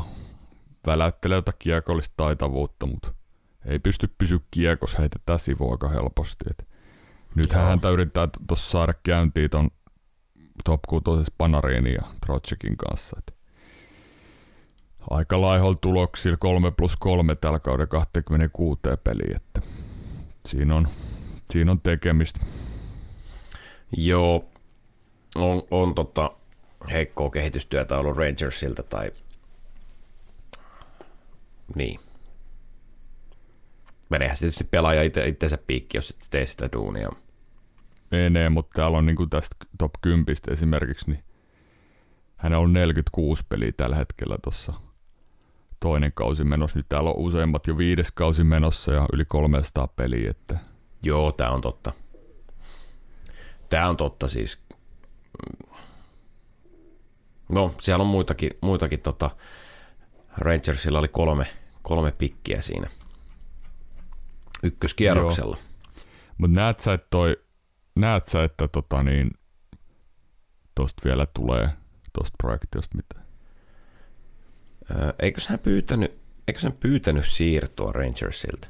väläyttelee jotain kiekollista taitavuutta, mutta ei pysty pysyä kiekos, heitetään sivu aika helposti. Et nythän häntä yrittää tuossa saada käyntiin ton top 6 Panariinin ja Trotsekin kanssa. Et aika laihol tuloksilla 3 plus 3 tällä kauden 26 peliä, että siinä on, siinä on tekemistä. Joo, on, on tota, heikkoa kehitystyötä ollut Rangersilta tai niin. Meneehän se tietysti pelaaja itse, itsensä piikki, jos et tee sitä duunia. Menee, mutta täällä on niinku tästä top 10 esimerkiksi, niin hän on 46 peliä tällä hetkellä tuossa toinen kausi menossa. Nyt täällä on useimmat jo viides kausi menossa ja yli 300 peliä. Että... Joo, tämä on totta. Tämä on totta siis. No, siellä on muitakin, muitakin tota, Rangersilla oli kolme, kolme pikkiä siinä ykköskierroksella. Mutta näet sä, että toi, näet sä, että tota niin, tosta vielä tulee tosta projektiosta mitään? Öö, eikö hän pyytänyt, eikö hän pyytänyt siirtoa Rangersilta?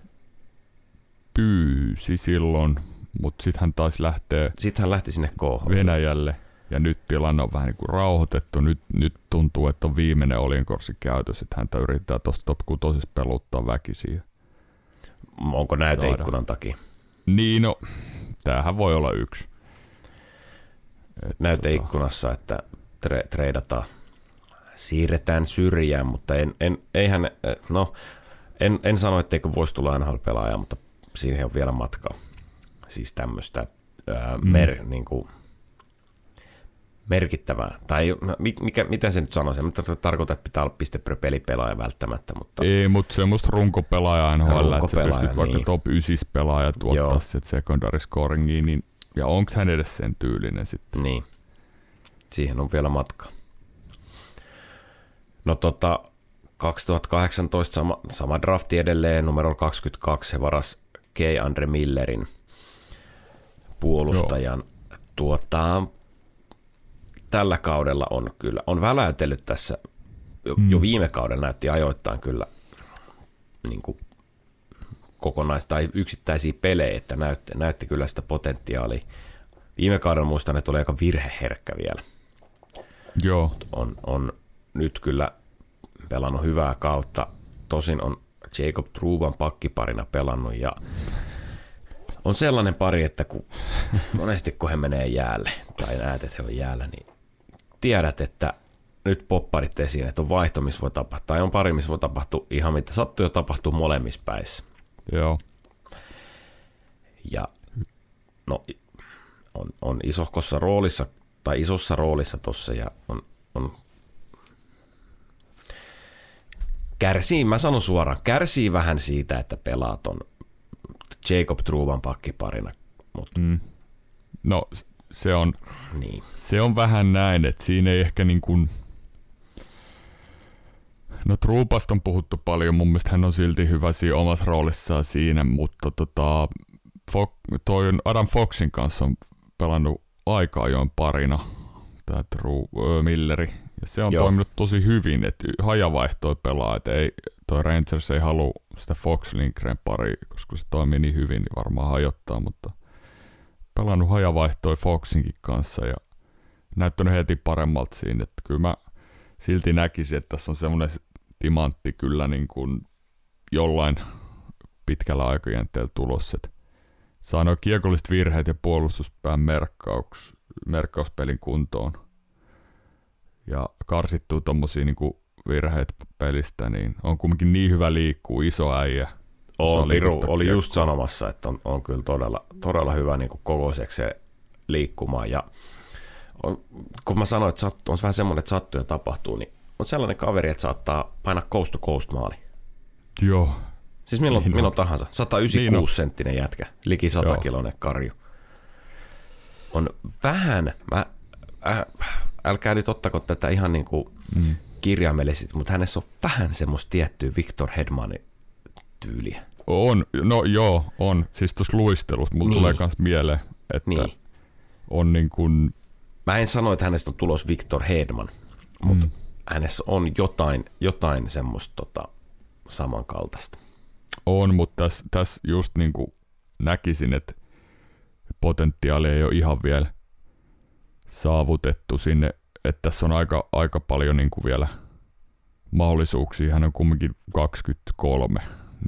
Pyysi silloin, mutta sitten hän taisi lähteä sitten hän lähti sinne KH. Venäjälle ja nyt tilanne on vähän niin kuin rauhoitettu. Nyt, nyt tuntuu, että on viimeinen olinkorsi käytös, että häntä yrittää tuosta top 6 peluttaa väkisiä. Onko näyteikkunan takia? Niin, no, tämähän voi olla yksi. Et näyteikkunassa, tota... että tre, treidataan, siirretään syrjään, mutta en, en, eihän, no, en, en sano, etteikö voisi tulla NHL-pelaaja, mutta siihen on vielä matkaa. Siis tämmöistä mm. mer, niin kuin, merkittävää. Tai mikä, miten se nyt sanoisi? Mitä tarkoittaa, että pitää olla piste per pelaaja välttämättä. Mutta... Ei, mutta semmoista runkopelaajaa NHL, että sä pystyt vaikka niin. top 9 pelaaja tuottaa se secondary scoringiin, niin, ja onko hän edes sen tyylinen sitten? Niin. Siihen on vielä matka. No tota, 2018 sama, sama drafti edelleen, numero 22, se varas K. Andre Millerin puolustajan. Joo. Tuota, tällä kaudella on kyllä, on väläytellyt tässä, jo, mm. jo viime kauden näytti ajoittain kyllä niin kuin kokonais- tai yksittäisiä pelejä, että näytti, näytti kyllä sitä potentiaalia. Viime kauden muistan, että oli aika virheherkkä vielä. Joo. On, on nyt kyllä pelannut hyvää kautta. Tosin on Jacob Truban pakkiparina pelannut ja on sellainen pari, että kun monesti kun he menee jäälle tai näet, että he on jäällä, niin tiedät, että nyt popparit esiin, että on vaihto, missä voi tapahtua, tai on pari, missä voi tapahtua ihan mitä sattuu ja tapahtuu molemmissa päissä. Joo. Ja no, on, on isohkossa roolissa, tai isossa roolissa tossa, ja on, on kärsii, mä sanon suoraan, kärsii vähän siitä, että pelaat on Jacob Truban pakkiparina. Mutta Mm. No se on, niin. se on vähän näin, että siinä ei ehkä niin kuin... No Truupasta on puhuttu paljon, mun mielestä hän on silti hyvä siinä omassa roolissaan siinä, mutta tota, Fo- toi on Adam Foxin kanssa on pelannut aika ajoin parina, tämä Tru, ö, Milleri, ja se on Joo. Joo. toiminut tosi hyvin, että hajavaihtoi pelaa, että ei, toi Rangers ei halua sitä Fox Lindgren pari, koska se toimii niin hyvin, niin varmaan hajottaa, mutta pelannut hajavaihtoi Foxinkin kanssa ja näyttänyt heti paremmalta siinä, että kyllä mä silti näkisin, että tässä on semmoinen timantti kyllä niin kuin jollain pitkällä aikajänteellä tulossa, saa nuo kiekolliset virheet ja puolustuspään merkkauks, merkkauspelin kuntoon. Ja karsittuu tommosia niinku virheet pelistä, niin on kumminkin niin hyvä liikkuu, iso äijä. Osaa Piru oli just sanomassa, että on, on kyllä todella, todella hyvä niin kuin kokoiseksi liikkumaan. Ja on, kun mä sanoin, että sattuu, on se vähän semmoinen, että sattuu ja tapahtuu, niin on sellainen kaveri, että saattaa painaa coast to coast maali. Joo, Siis milloin, Niin milloin tahansa. 196 Niin senttinen jätkä, liki 100 Joo. kiloinen karju. On vähän, mä, äh, älkää nyt ottako tätä ihan niin kuin mm. kirjaimellisesti, mutta hänessä on vähän semmoista tiettyä Victor Hedmanin tyyliä. On, no joo, on. Siis tuossa luistelussa mulla Niin. tulee kans mieleen, että Niin. on niin kuin, Mä en sano, että hänestä on tulos Victor Hedman, mutta mm. hänessä on jotain, jotain semmoista tota, samankaltaista. on, mutta tässä täs just niin kuin näkisin, että potentiaali ei ole ihan vielä saavutettu sinne, että tässä on aika, aika paljon niin kuin vielä mahdollisuuksia. Hän on kumminkin 23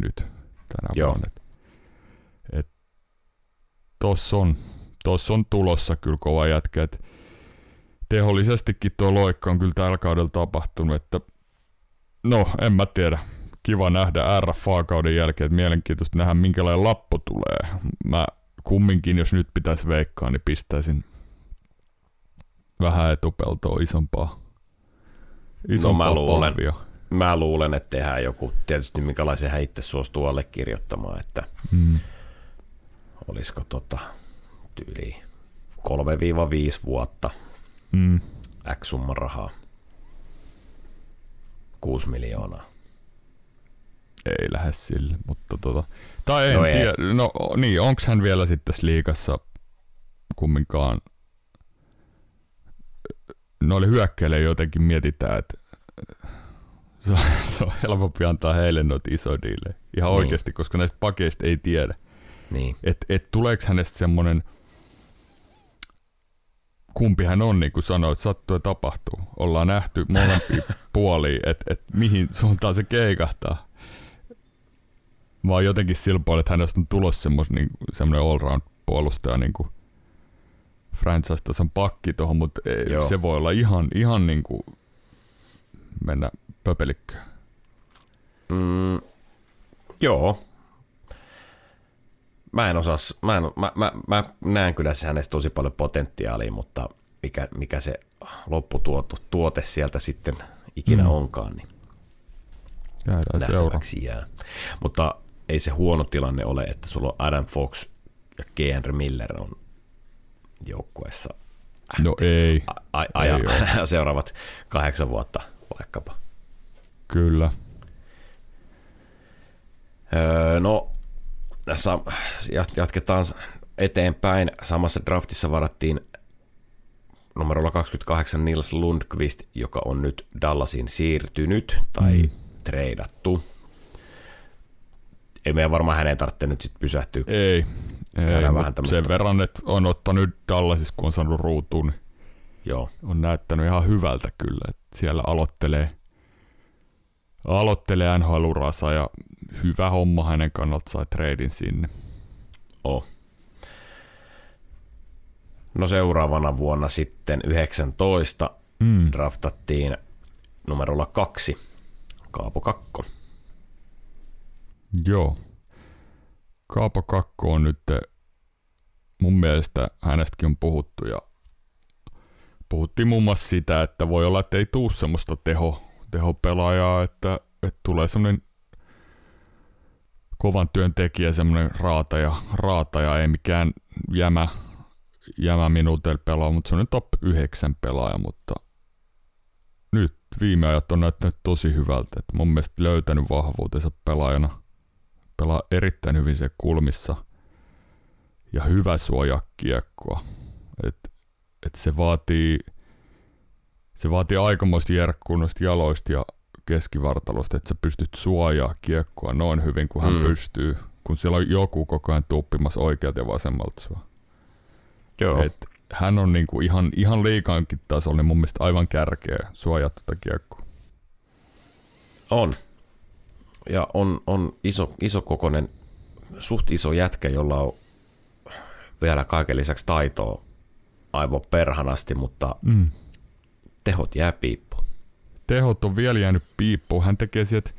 nyt tänä Joo. vuonna. Tossa, on, tossa on tulossa kyllä kova jätkä. Et tehollisestikin tuo loikka on kyllä tällä kaudella tapahtunut, että no en mä tiedä. Kiva nähdä RFA-kauden jälkeen, että mielenkiintoista nähdä minkälainen lappu tulee. Mä kumminkin, jos nyt pitäisi veikkaa, niin pistäisin vähän etupeltoa isompaa. Isompaa No mä luulen. pahvia. Mä luulen, että tehdään joku, tietysti minkälaisen hän itse suostuu allekirjoittamaan, että Mm. olisiko tota tyyli 3-5 vuotta Mm. X summa rahaa. 6 miljoonaa. Ei lähde sille, mutta tota... Tai en No no ei. tiedä, no niin, onks hän vielä sitten liikassa kumminkaan... Noille hyökkäille jotenkin mietitään, että se on, se on helpompi antaa heille noita isoja diilejä. Ihan Niin. oikeasti, koska näistä pakeista ei tiedä. Niin. Että et tuleeko hänestä semmonen, kumpi hän on, niin kuin sanoit, sattuu ja tapahtuu. Ollaan nähty molempia puolia, että et mihin suuntaan se keikahtaa. Mä oon jotenkin sillä puolella, että hänestä on tulossa semmos, niin, semmoinen all-round puolustaja, niin kuin franchise-tason pakki tuohon, mutta Joo. se voi olla ihan, ihan niin kuin mennä pöpelikköön. Mm, joo. Mä en osaa, mä, en, mä, mä, mä näen kyllä hänestä tosi paljon potentiaalia, mutta mikä, mikä se lopputuote tuote sieltä sitten ikinä Mm. onkaan, niin Jäädään nähtäväksi jää. Mutta ei se huono tilanne ole, että sulla on Adam Fox ja G. Miller on joukkueessa No ei, a- a- Ei aja, seuraavat kahdeksan vuotta vaikkapa. Kyllä. Öö, no, jat- jatketaan eteenpäin. Samassa draftissa varattiin numerolla 28 Nils Lundqvist, joka on nyt Dallasin siirtynyt tai Mm. treidattu. Ei meidän varmaan hänen tarvitse nyt sit pysähtyä. Ei, ei Käydään vähän tämmöstä- sen verran, että on ottanut Dallasissa, kun on saanut ruutuun, niin Joo, on näyttänyt ihan hyvältä kyllä, että siellä aloittelee aloittelee nhl ja hyvä homma hänen kannalta sai treidin sinne. Oh. No seuraavana vuonna sitten 19 mm. draftattiin numerolla kaksi Kaapo Kakko. Joo. Kaapo Kakko on nyt mun mielestä hänestäkin on puhuttu ja puhuttiin muun muassa sitä, että voi olla, että ei tuu semmoista teho, tehopelaajaa, että, että tulee semmoinen kovan työn tekijä, semmoinen raataja, raataja, ei mikään jämä, jämä minuutel pelaa, mutta semmoinen top 9 pelaaja, mutta nyt viime ajat on näyttänyt tosi hyvältä, että mun mielestä löytänyt vahvuutensa pelaajana, pelaa erittäin hyvin se kulmissa ja hyvä suoja kiekkoa, että et se vaatii se vaatii aikamoista järkkuu noista jaloista ja keskivartalosta, että sä pystyt suojaa kiekkoa noin hyvin kuin hän mm. pystyy, kun siellä on joku koko ajan tuppimassa oikealta ja vasemmalta sua. Joo. Et hän on niinku ihan, ihan liikaankin tasolla niin mun mielestä aivan kärkeä suojaa tätä kiekkoa. On. Ja on, on iso, iso kokonen, suht iso jätkä, jolla on vielä kaiken lisäksi taitoa aivan perhanasti, mutta mm. Tehot jää piippuun tehot on vielä jäänyt piippuun. Hän tekee sieltä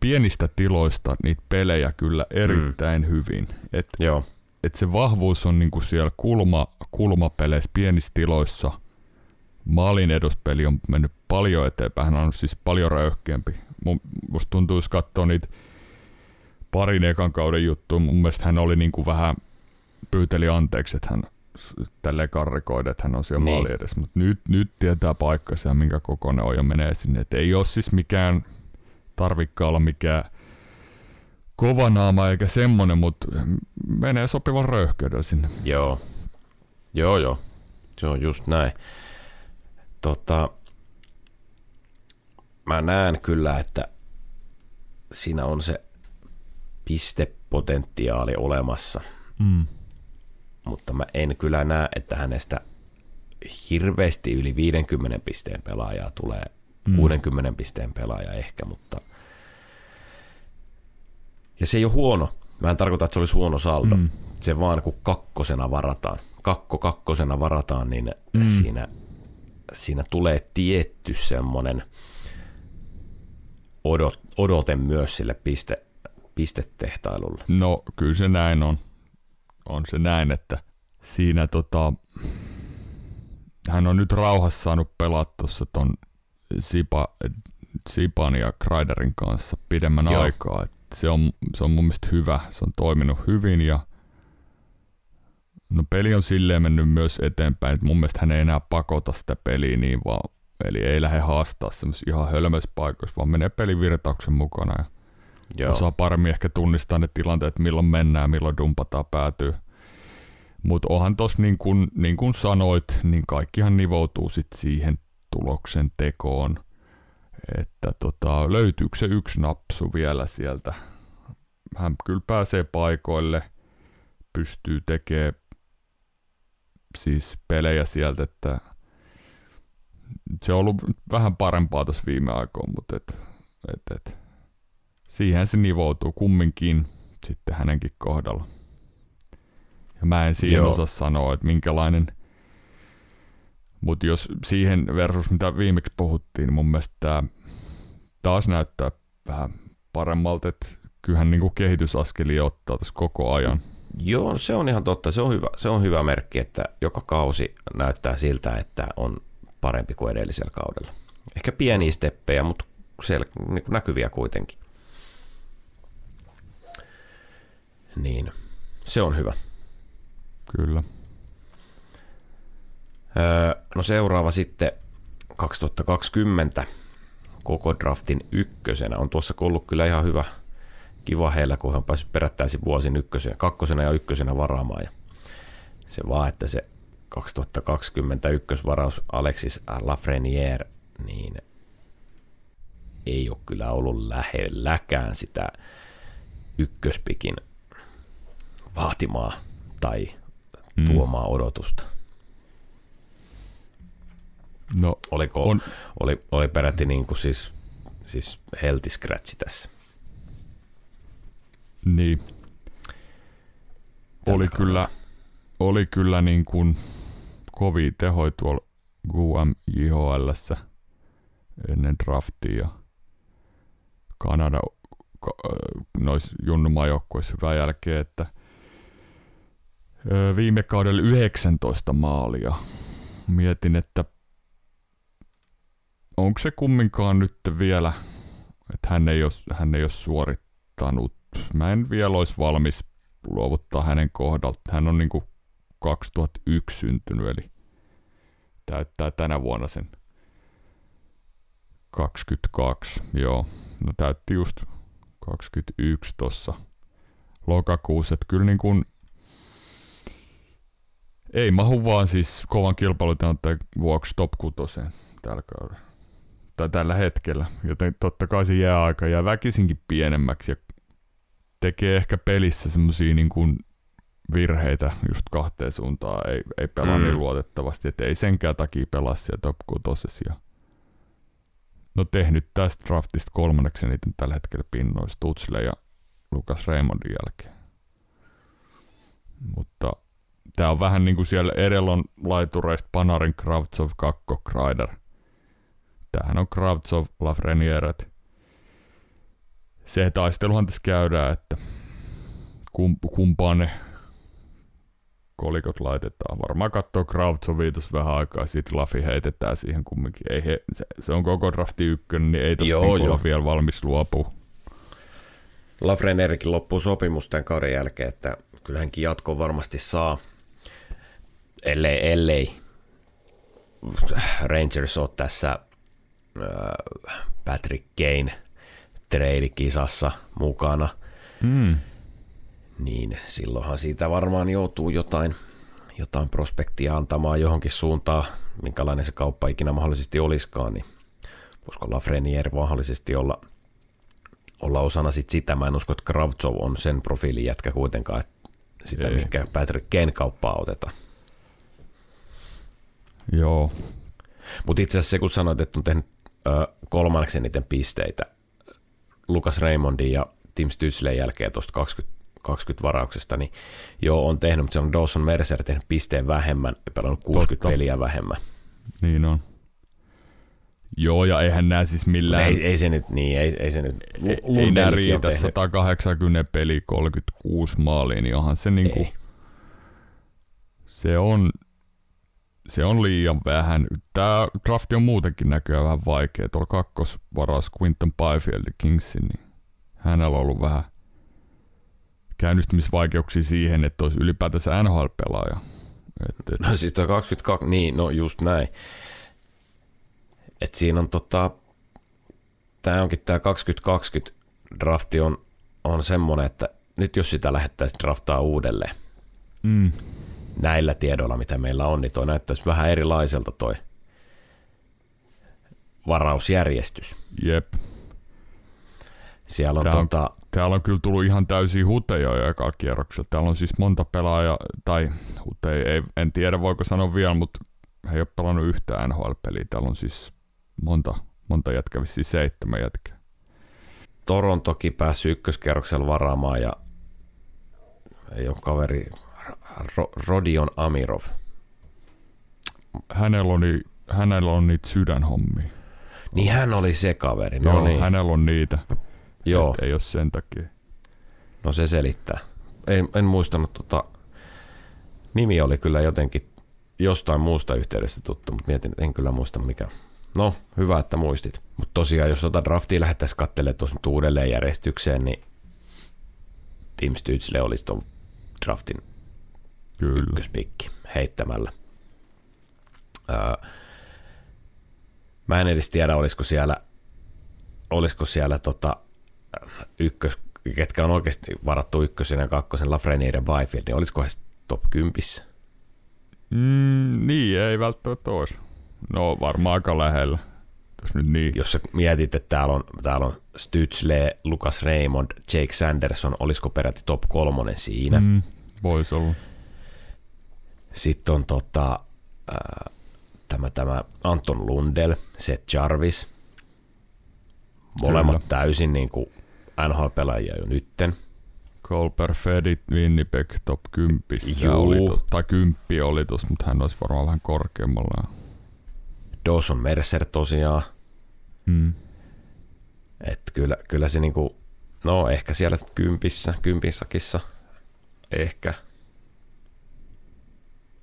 pienistä tiloista niitä pelejä kyllä erittäin mm. hyvin. Et, Joo. Et se vahvuus on niinku siellä kulma, kulmapeleissä pienissä tiloissa. Maalin eduspeli on mennyt paljon eteenpäin. Hän on siis paljon röyhkeämpi. Musta tuntuu, jos katsoo niitä parin ekan kauden juttuja, mun mielestä hän oli niinku vähän pyyteli anteeksi, että hän tälle karrikoida, että hän on siellä niin. maali edessä, mutta nyt, nyt tietää paikkansa ja minkä kokoinen on ja menee sinne. Et ei ole siis mikään, tarvikka olla mikään kova naama eikä semmonen, mutta menee sopivan röyhkeydellä sinne. Joo, joo joo, se on just näin. Tota, mä näen kyllä, että siinä on se pistepotentiaali olemassa. Mm mutta mä en kyllä näe, että hänestä hirveästi yli 50 pisteen pelaajaa tulee, mm. 60 pisteen pelaaja ehkä, mutta ja se ei ole huono. Mä en tarkoita, että se olisi huono saldo. Mm. Se vaan kun kakkosena varataan, kakko kakkosena varataan, niin mm. siinä, siinä tulee tietty semmoinen odot, odote myös sille piste, pistetehtailulle. No kyllä se näin on on se näin, että siinä tota, hän on nyt rauhassa saanut pelata tuossa ton Sipa, Sipan ja Kreiderin kanssa pidemmän Joo. aikaa. Et se, on, se on mun mielestä hyvä, se on toiminut hyvin ja no peli on silleen mennyt myös eteenpäin, että mun mielestä hän ei enää pakota sitä peliä niin vaan, eli ei lähde haastaa semmoisissa ihan hölmöissä paikoissa, vaan menee pelivirtauksen mukana ja Joo. osaa paremmin ehkä tunnistaa ne tilanteet, milloin mennään, milloin dumpataan päätyy. Mutta onhan tuossa niin kuin, niin kuin sanoit, niin kaikkihan nivoutuu sit siihen tuloksen tekoon, että tota, löytyykö se yksi napsu vielä sieltä. Hän kyllä pääsee paikoille, pystyy tekemään siis pelejä sieltä, että se on ollut vähän parempaa tuossa viime aikoina, mutta et, et, et, siihen se nivoutuu kumminkin sitten hänenkin kohdalla. Ja mä en siihen Joo. osaa sanoa, että minkälainen, mutta jos siihen versus mitä viimeksi puhuttiin, niin mun mielestä tämä taas näyttää vähän paremmalta, että kyllähän niin kuin kehitysaskeli ottaa tässä koko ajan. Joo, se on ihan totta. Se on hyvä, se on hyvä merkki, että joka kausi näyttää siltä, että on parempi kuin edellisellä kaudella. Ehkä pieniä steppejä, mutta siellä niin kuin näkyviä kuitenkin. Niin, se on hyvä. Kyllä. Öö, no seuraava sitten 2020 koko draftin ykkösenä. On tuossa ollut kyllä ihan hyvä, kiva heillä, kun hän pääsi perättäisi vuosin ykkösenä, kakkosena ja ykkösenä varaamaan. Ja se vaan, että se 2020 ykkösvaraus Alexis Lafreniere, niin ei ole kyllä ollut lähelläkään sitä ykköspikin vaatimaa tai mm. tuomaan odotusta. No, Oliko, on. Oli, oli peräti niin kuin siis siis healthy scratch tässä. Niin. Oli kyllä, oli kyllä niin kuin kovin tehoi tuolla GUM ennen draftia ja Kanada noissa junnumaajoukkuissa hyvää jälkeen, että viime kaudella 19 maalia. Mietin, että onko se kumminkaan nyt vielä, että hän ei ole, hän ei ole suorittanut. Mä en vielä olisi valmis luovuttaa hänen kohdalta. Hän on niinku 2001 syntynyt, eli täyttää tänä vuonna sen 22, joo. No täytti just 21 tuossa lokakuussa, että kyllä niin kuin ei mahu vaan siis kovan kilpailutilanteen vuoksi top 6 tällä kaudella. Tai tällä hetkellä, joten totta kai se jää aika jää väkisinkin pienemmäksi ja tekee ehkä pelissä semmosia niin kuin virheitä just kahteen suuntaan, ei, ei pelaa mm. niin luotettavasti, että ei senkään takia pelaa siellä top 6 No tehnyt tästä draftista kolmanneksi eniten tällä hetkellä pinnoista Tutsle ja Lukas Raymondin jälkeen. Mutta tämä on vähän niin kuin siellä edellä on laitureista Panarin Kravtsov Kakko Kreider. Tämähän on Kravtsov Lafrenieret. Se taisteluhan tässä käydään, että kumpaan ne kolikot laitetaan. Varmaan katsoo Krautsovia tuossa vähän aikaa, sitten Lafi heitetään siihen kumminkin. Ei he, se, se, on koko drafti ykkönen, niin ei niin olla vielä valmis luopua. Lafrenerikin loppuu sopimus tämän kauden jälkeen, että kyllähänkin jatko varmasti saa, ellei, ellei Rangers on tässä äh, Patrick Kane trade-kisassa mukana. Mm niin silloinhan siitä varmaan joutuu jotain, jotain prospektia antamaan johonkin suuntaan, minkälainen se kauppa ikinä mahdollisesti olisikaan, niin voisiko Lafreniere mahdollisesti olla, olla osana sit sitä. Mä en usko, että Kravtsov on sen profiilin jätkä kuitenkaan, että sitä Ei. mikä Patrick Kane kauppaa otetaan. Joo. Mutta itse asiassa se, kun sanoit, että on tehnyt ö, kolmanneksi eniten pisteitä Lukas Raymondin ja Tim Stützlen jälkeen tuosta 20 20 varauksesta, niin joo, on tehnyt, mutta se on Dawson Mercer tehnyt pisteen vähemmän ja pelannut 60 Totta. peliä vähemmän. Niin on. Joo, ja eihän nämä siis millään... Ei, ei se nyt niin, ei, ei se nyt... Ei, ei nämä riitä 180 peli 36 maaliin, niin onhan se niinku... Ei. Se on, se on liian vähän. Tämä drafti on muutenkin näköjään vähän vaikea. Tuolla kakkosvaras Quinton Byfield Kingsin, niin hänellä on ollut vähän käynnistymisvaikeuksia siihen, että olisi ylipäätänsä NHL-pelaaja. Et, et. No siis tuo 22, niin no just näin. Et siinä on tota, tämä onkin tämä 2020 drafti on, on semmoinen, että nyt jos sitä lähettäisiin draftaa uudelleen, mm. Näillä tiedoilla, mitä meillä on, niin toi näyttäisi vähän erilaiselta toi varausjärjestys. Jep. Siellä on, on tota, Täällä on kyllä tullut ihan täysiä huteja jo ekalla kierroksella. Täällä on siis monta pelaajaa, tai huteja, ei, en tiedä voiko sanoa vielä, mutta he ei ole pelannut yhtään NHL-peliä. Täällä on siis monta, monta jätkää, siis seitsemän jätkää. toki päässyt ykköskierroksella varaamaan ja ei ole kaveri Rodion Amirov. Hänellä on, hänellä on niitä sydänhommia. Niin hän oli se kaveri, no Joo, niin. hänellä on niitä. Joo. Et ei ole sen takia. No se selittää. En, en muistanut, tota, nimi oli kyllä jotenkin jostain muusta yhteydestä tuttu, mutta mietin, että en kyllä muista mikä. No, hyvä, että muistit. Mutta tosiaan, jos tota draftia lähdettäisiin katselemaan tuossa uudelleen järjestykseen, niin Tim Stützle olisi tuon draftin Kyllä. ykköspikki heittämällä. Öö, mä en edes tiedä, olisiko siellä, olisiko siellä tota, ykkös, ketkä on oikeasti varattu ykkösen ja kakkosen Lafreniere ja Byfield, niin olisiko he top 10? Mm, niin, ei välttämättä olisi. No varmaan aika lähellä. Jos, nyt niin. Jos sä mietit, että täällä on, täällä on Stützle, Lucas Raymond, Jake Sanderson, olisiko peräti top kolmonen siinä? Mm, voisi olla. Sitten on tota, äh, tämä, tämä Anton Lundell, Seth Jarvis, Molemmat Kyllä. täysin niin kuin NHL-pelaajia jo nytten. Colper Fedit Winnipeg top 10 Juu. oli tos, tai 10 oli tossa, mutta hän olisi varmaan vähän korkeammalla. Dawson Mercer tosiaan. Mm. Että kyllä, kyllä se niinku, no ehkä siellä kympissä, kympissäkissa, ehkä.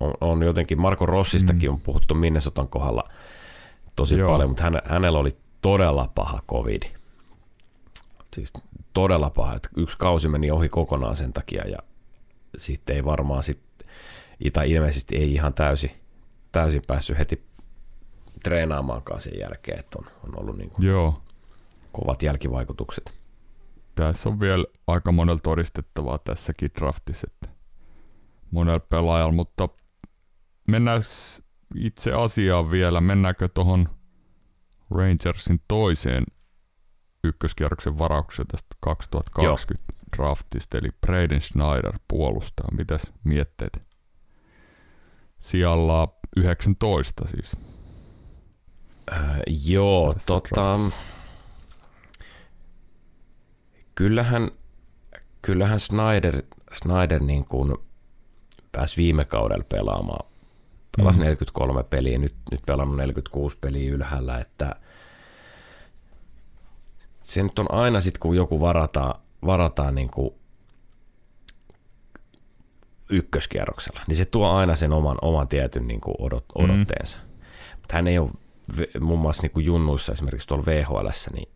On, on jotenkin, Marko Rossistakin Mm. on puhuttu Minnesotan kohdalla tosi Joo. paljon, mutta hän, hänellä oli todella paha covid. Siis todella paha, että yksi kausi meni ohi kokonaan sen takia ja sitten ei varmaan sitten, tai ilmeisesti ei ihan täysin, täysin päässyt heti treenaamaankaan sen jälkeen, että on, on ollut niin kuin Joo, kovat jälkivaikutukset. tässä on vielä aika monella todistettavaa tässäkin draftissa, että monella pelaajalla, mutta mennään itse asiaan vielä. Mennäänkö tuohon Rangersin toiseen ykköskierroksen varaukseen tästä 2020 draftista, eli Braden Schneider puolustaa. Mitäs mietteet? Sijalla 19 siis. Äh, joo, Tässä tota, draftissa. kyllähän, kyllähän Snyder, Snyder niin kuin pääsi viime kaudella pelaamaan. Pelasi Mm. 43 peliä, nyt, nyt pelannut 46 peliä ylhäällä, että se nyt on aina sitten, kun joku varataan, varataan niin kuin ykköskierroksella, niin se tuo aina sen oman, oman tietyn niin kuin odot, Mm. odotteensa. Mutta hän ei ole muun muassa niin kuin junnuissa esimerkiksi tuolla VHL, niin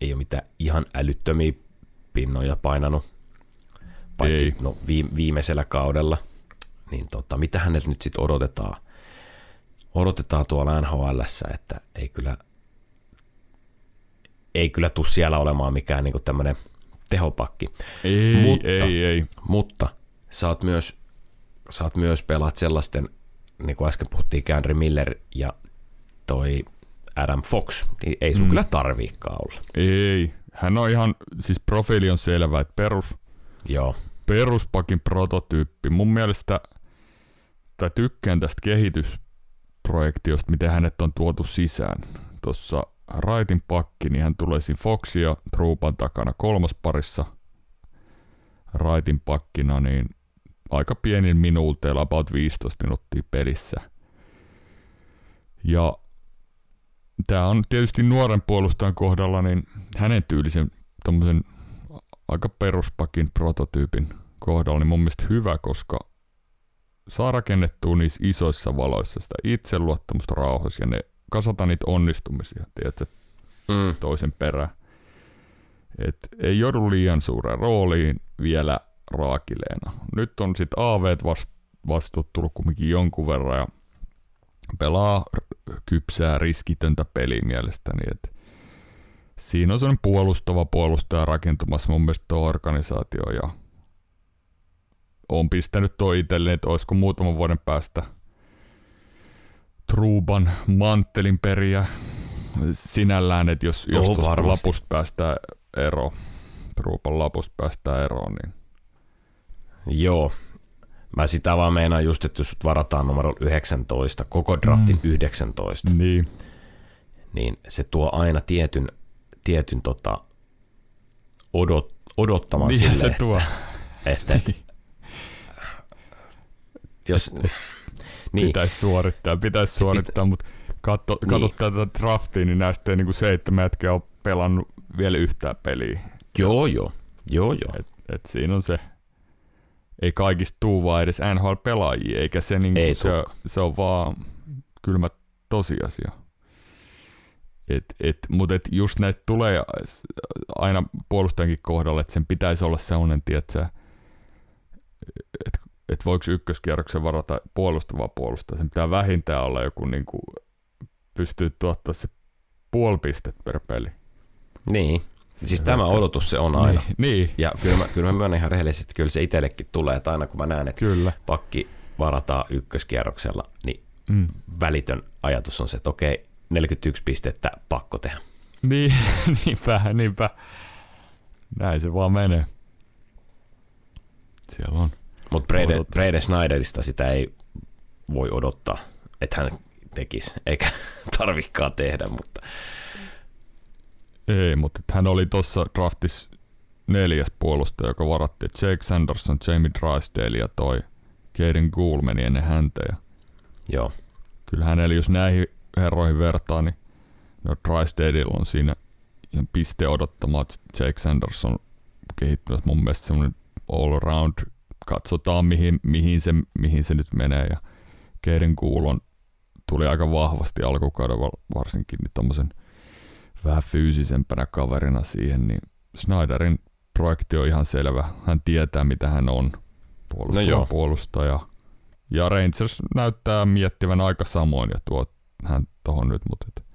ei ole mitään ihan älyttömiä pinnoja painanut, paitsi Ei. no, viime, viimeisellä kaudella. Niin tota, mitä häneltä nyt sitten odotetaan? Odotetaan tuolla NHL, että ei kyllä, ei kyllä tuu siellä olemaan mikään niin tämmöinen tehopakki. Ei, Mutta- ei, ei. Mutta sä oot myös, sä oot myös pelaat sellaisten, niin kuin äsken puhuttiin, Henry Miller ja toi Adam Fox, niin ei sun Mm. kyllä tarviikaan olla. Ei. Hän on ihan, siis profiili on selvä, että perus, Joo, peruspakin prototyyppi. Mun mielestä, tai tykkään tästä kehitysprojektiosta, miten hänet on tuotu sisään. Tuossa Raitin pakki, niin hän tulee siinä Foxin ja Truupan takana kolmosparissa Raitin pakkina, niin aika pienin minuuteilla, about 15 minuuttia pelissä. Ja tämä on tietysti nuoren puolustajan kohdalla, niin hänen tyylisen tommosen aika peruspakin prototyypin kohdalla niin mun mielestä hyvä, koska saa rakennettua niissä isoissa valoissa sitä itseluottamusta rauhassa ja ne kasata niitä onnistumisia, tiedätkö, mm, toisen perään. Et ei joudu liian suureen rooliin vielä raakileena. Nyt on sitten AV vast, vastuut tullut kumminkin jonkun verran ja pelaa kypsää riskitöntä peliä mielestäni. Et siinä on sellainen puolustava puolustaja rakentumassa mun mielestä organisaatio ja on pistänyt tuo itselleni, että olisiko muutaman vuoden päästä Truuban manttelin periä sinällään, että jos, jos Oo, tuosta varmasti. lapusta päästään eroon, Truupan lapusta päästään eroon, niin joo. Mä sitä vaan meinaan just, että jos varataan numero 19, koko draftin mm. 19, Niin, niin se tuo aina tietyn, tietyn tota, odot, odottaman niin sille, se tuo. että, että jos... niin, Pitäisi suorittaa, pitäisi suorittaa, mutta katso, Niin. katso tätä draftia, niin näistä ei niinku seitsemän jätkää ole pelannut vielä yhtään peliä. joo, joo, joo, joo. Et, et siinä on se, ei kaikista tuu vaan edes NHL-pelaajia, eikä se, niinku, Ei se, se on vaan kylmä tosiasia. Et, et, Mutta et just näistä tulee aina puolustajankin kohdalla, että sen pitäisi olla sellainen, tietsä, että et voiko ykköskierroksen varata puolustavaa puolustaa. Sen pitää vähintään olla joku, niinku, pystyy tuottaa se puoli pistet per peli. Niin, siis tämä odotus se on aina. Niin, niin Ja kyllä mä, kyllä mä myönnän ihan rehellisesti, että kyllä se itsellekin tulee, että aina kun mä näen, että kyllä. pakki varataan ykköskierroksella, niin Mm. välitön ajatus on se, että okei, 41 pistettä pakko tehdä. Niin, niinpä, niinpä. Näin se vaan menee. Siellä on. Mutta Brede. Brede Schneiderista sitä ei voi odottaa, että hän tekisi, eikä tarvikaan tehdä, mutta Ei, mutta hän oli tuossa draftissa neljäs puolustaja, joka varattiin. Jake Sanderson, Jamie Drysdale ja toi Caden Gould meni ennen häntä. Ja Joo. kyllä hänellä, jos näihin herroihin vertaa, niin no Drysdaleilla on siinä ihan piste odottamaa, että Jake Sanderson kehittynyt mun mielestä semmoinen all around. Katsotaan mihin, mihin, se, mihin se nyt menee. Ja Caden Gould on, tuli aika vahvasti alkukauden varsinkin niin tommosen vähän fyysisempänä kaverina siihen, niin Snyderin projekti on ihan selvä. Hän tietää, mitä hän on puolustaja. No puolustaja. Ja Rangers näyttää miettivän aika samoin ja tuo hän tohon nyt, mutta et,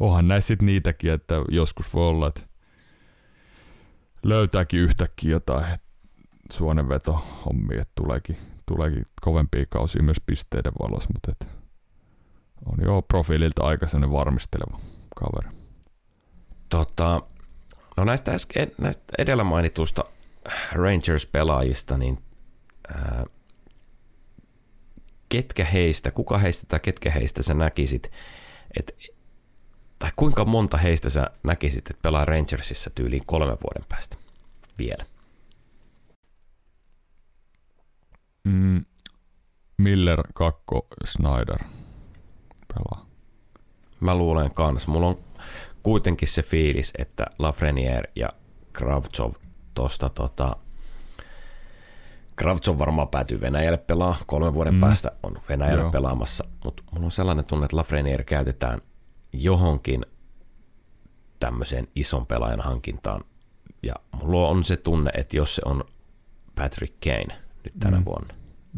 onhan näissä sit niitäkin, että joskus voi olla, että löytääkin yhtäkkiä jotain suonenveto hommi, että tuleekin, tuleekin kovempia kausia myös pisteiden valossa, mutta et on jo profiililta aika varmisteleva kaveri. Tota, no näistä, äsken, näistä edellä mainitusta Rangers-pelaajista, niin ää, ketkä heistä, kuka heistä tai ketkä heistä sä näkisit, että tai kuinka monta heistä sä näkisit, että pelaa Rangersissa tyyliin kolmen vuoden päästä vielä? Mm, Miller, Kakko, Snyder pelaa. Mä luulen kans. Mulla on kuitenkin se fiilis, että Lafreniere ja Kravtsov tosta tota, Kravtsov varmaan päätyy Venäjälle pelaa, kolmen vuoden mm. päästä on Venäjälle Joo. pelaamassa, mutta mulla on sellainen tunne, että Lafreniere käytetään johonkin tämmöiseen ison pelaajan hankintaan. Ja mulla on se tunne, että jos se on Patrick Kane nyt tänä mm. vuonna,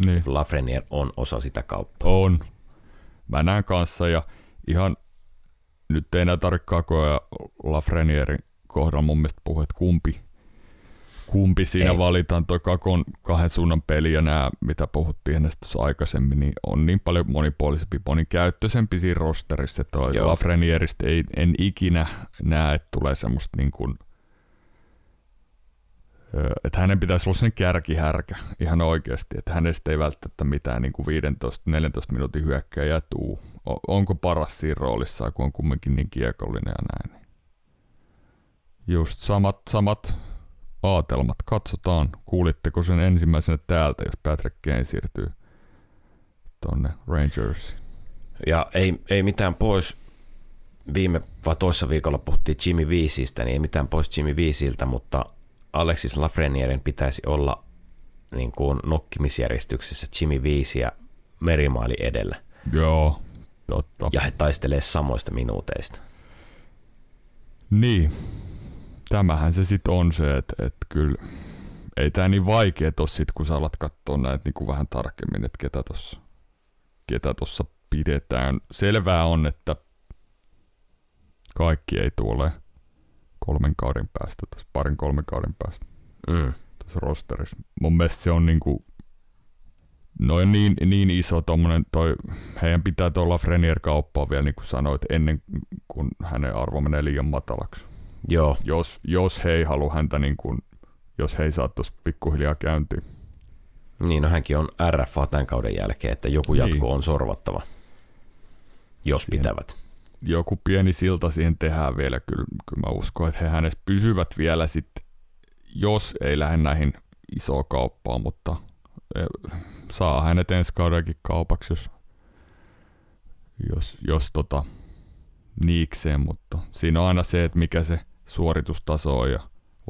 niin. Lafreniere on osa sitä kauppaa. On. Mä näen kanssa ja ihan nyt ei enää tarvitse Kakoa Lafrenierin kohdalla mun mielestä puhua, että kumpi, kumpi siinä ei. valitaan. Tuo Kakon kahden suunnan peli ja nämä, mitä puhuttiin ennen tuossa aikaisemmin, niin on niin paljon monipuolisempi, monikäyttöisempi siinä rosterissa, että Lafrenieristä ei, en ikinä näe, että tulee semmoista niin kuin – että hänen pitäisi olla sen kärkihärkä ihan oikeasti, että hänestä ei välttämättä mitään niin kuin 15-14 minuutin hyökkäjä tuu. Onko paras siinä roolissa, kun on kumminkin niin kiekollinen ja näin. Just samat, samat aatelmat. Katsotaan, kuulitteko sen ensimmäisenä täältä, jos Patrick Kane siirtyy tonne Rangers. Ja ei, ei mitään pois viime vai toissa viikolla puhuttiin Jimmy Viisistä, niin ei mitään pois Jimmy Viisiltä, mutta Alexis Lafrenierin pitäisi olla niin kuin nokkimisjärjestyksessä Jimmy Viisi ja Merimaali edellä. Joo, totta. Ja he taistelee samoista minuuteista. Niin, tämähän se sitten on se, että, että kyllä ei tämä niin vaikea tossa sit, kun sä alat katsoa näitä niin kuin vähän tarkemmin, että ketä tuossa ketä tossa pidetään. Selvää on, että kaikki ei tule kolmen kauden päästä, tässä parin kolmen kauden päästä mm. tässä rosterissa. Mun mielestä se on niinku, noin niin, niin iso tommonen, toi, heidän pitää tuolla Frenier kauppaa vielä niin kuin sanoit, ennen kuin hänen arvo menee liian matalaksi. Joo. Jos, jos he ei halua häntä niin kuin, jos he ei saa tuossa pikkuhiljaa käyntiin. Niin, no hänkin on RFA tämän kauden jälkeen, että joku jatko niin. on sorvattava, jos Siihen. pitävät joku pieni silta siihen tehdään vielä. Kyllä, kyllä mä uskon, että he hänestä pysyvät vielä sitten, jos ei lähde näihin isoa kauppaa, mutta e, saa hänet ensi kaudenkin kaupaksi, jos, jos, jos tota, niikseen, mutta siinä on aina se, että mikä se suoritustaso on ja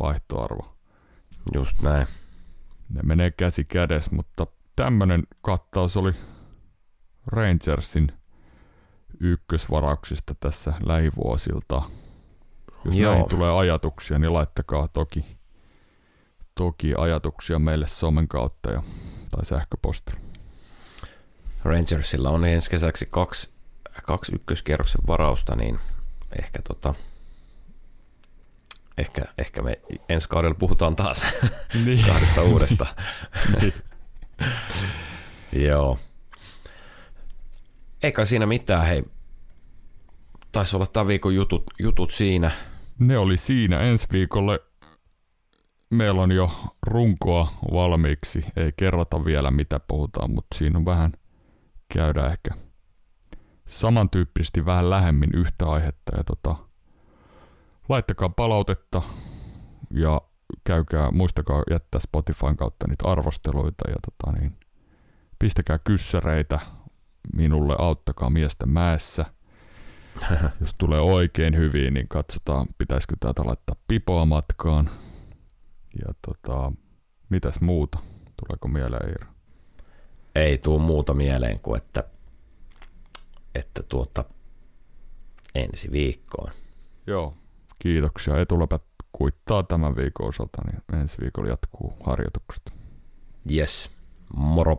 vaihtoarvo. Just näin. Ne menee käsi kädessä, mutta tämmönen kattaus oli Rangersin – ykkösvarauksista tässä lähivuosilta. Jos Joo. näihin tulee ajatuksia, niin laittakaa toki, toki ajatuksia meille somen kautta ja, tai sähköpostilla. Rangersilla on ensi kesäksi kaksi, kaksi ykköskierroksen varausta, niin ehkä, tota, ehkä, ehkä me ensi kaudella puhutaan taas niin. kahdesta uudesta. niin. Joo. Eikä siinä mitään, hei. Taisi olla tämän viikon jutut, jutut siinä. Ne oli siinä. Ensi viikolle meillä on jo runkoa valmiiksi. Ei kerrota vielä mitä puhutaan, mutta siinä on vähän käydä ehkä samantyyppisesti vähän lähemmin yhtä aihetta. Ja tota, Laittakaa palautetta ja käykää, muistakaa jättää Spotifyn kautta niitä arvosteluita ja tota niin, pistäkää kyssäreitä minulle, auttakaa miestä mäessä. Jos tulee oikein hyvin, niin katsotaan, pitäisikö täältä laittaa pipoa matkaan. Ja tota, mitäs muuta? Tuleeko mieleen Iiro? Ei tuu muuta mieleen kuin, että, että tuota, ensi viikkoon. Joo, kiitoksia. Etuläpät kuittaa tämän viikon osalta, niin ensi viikolla jatkuu harjoitukset. Yes, moro.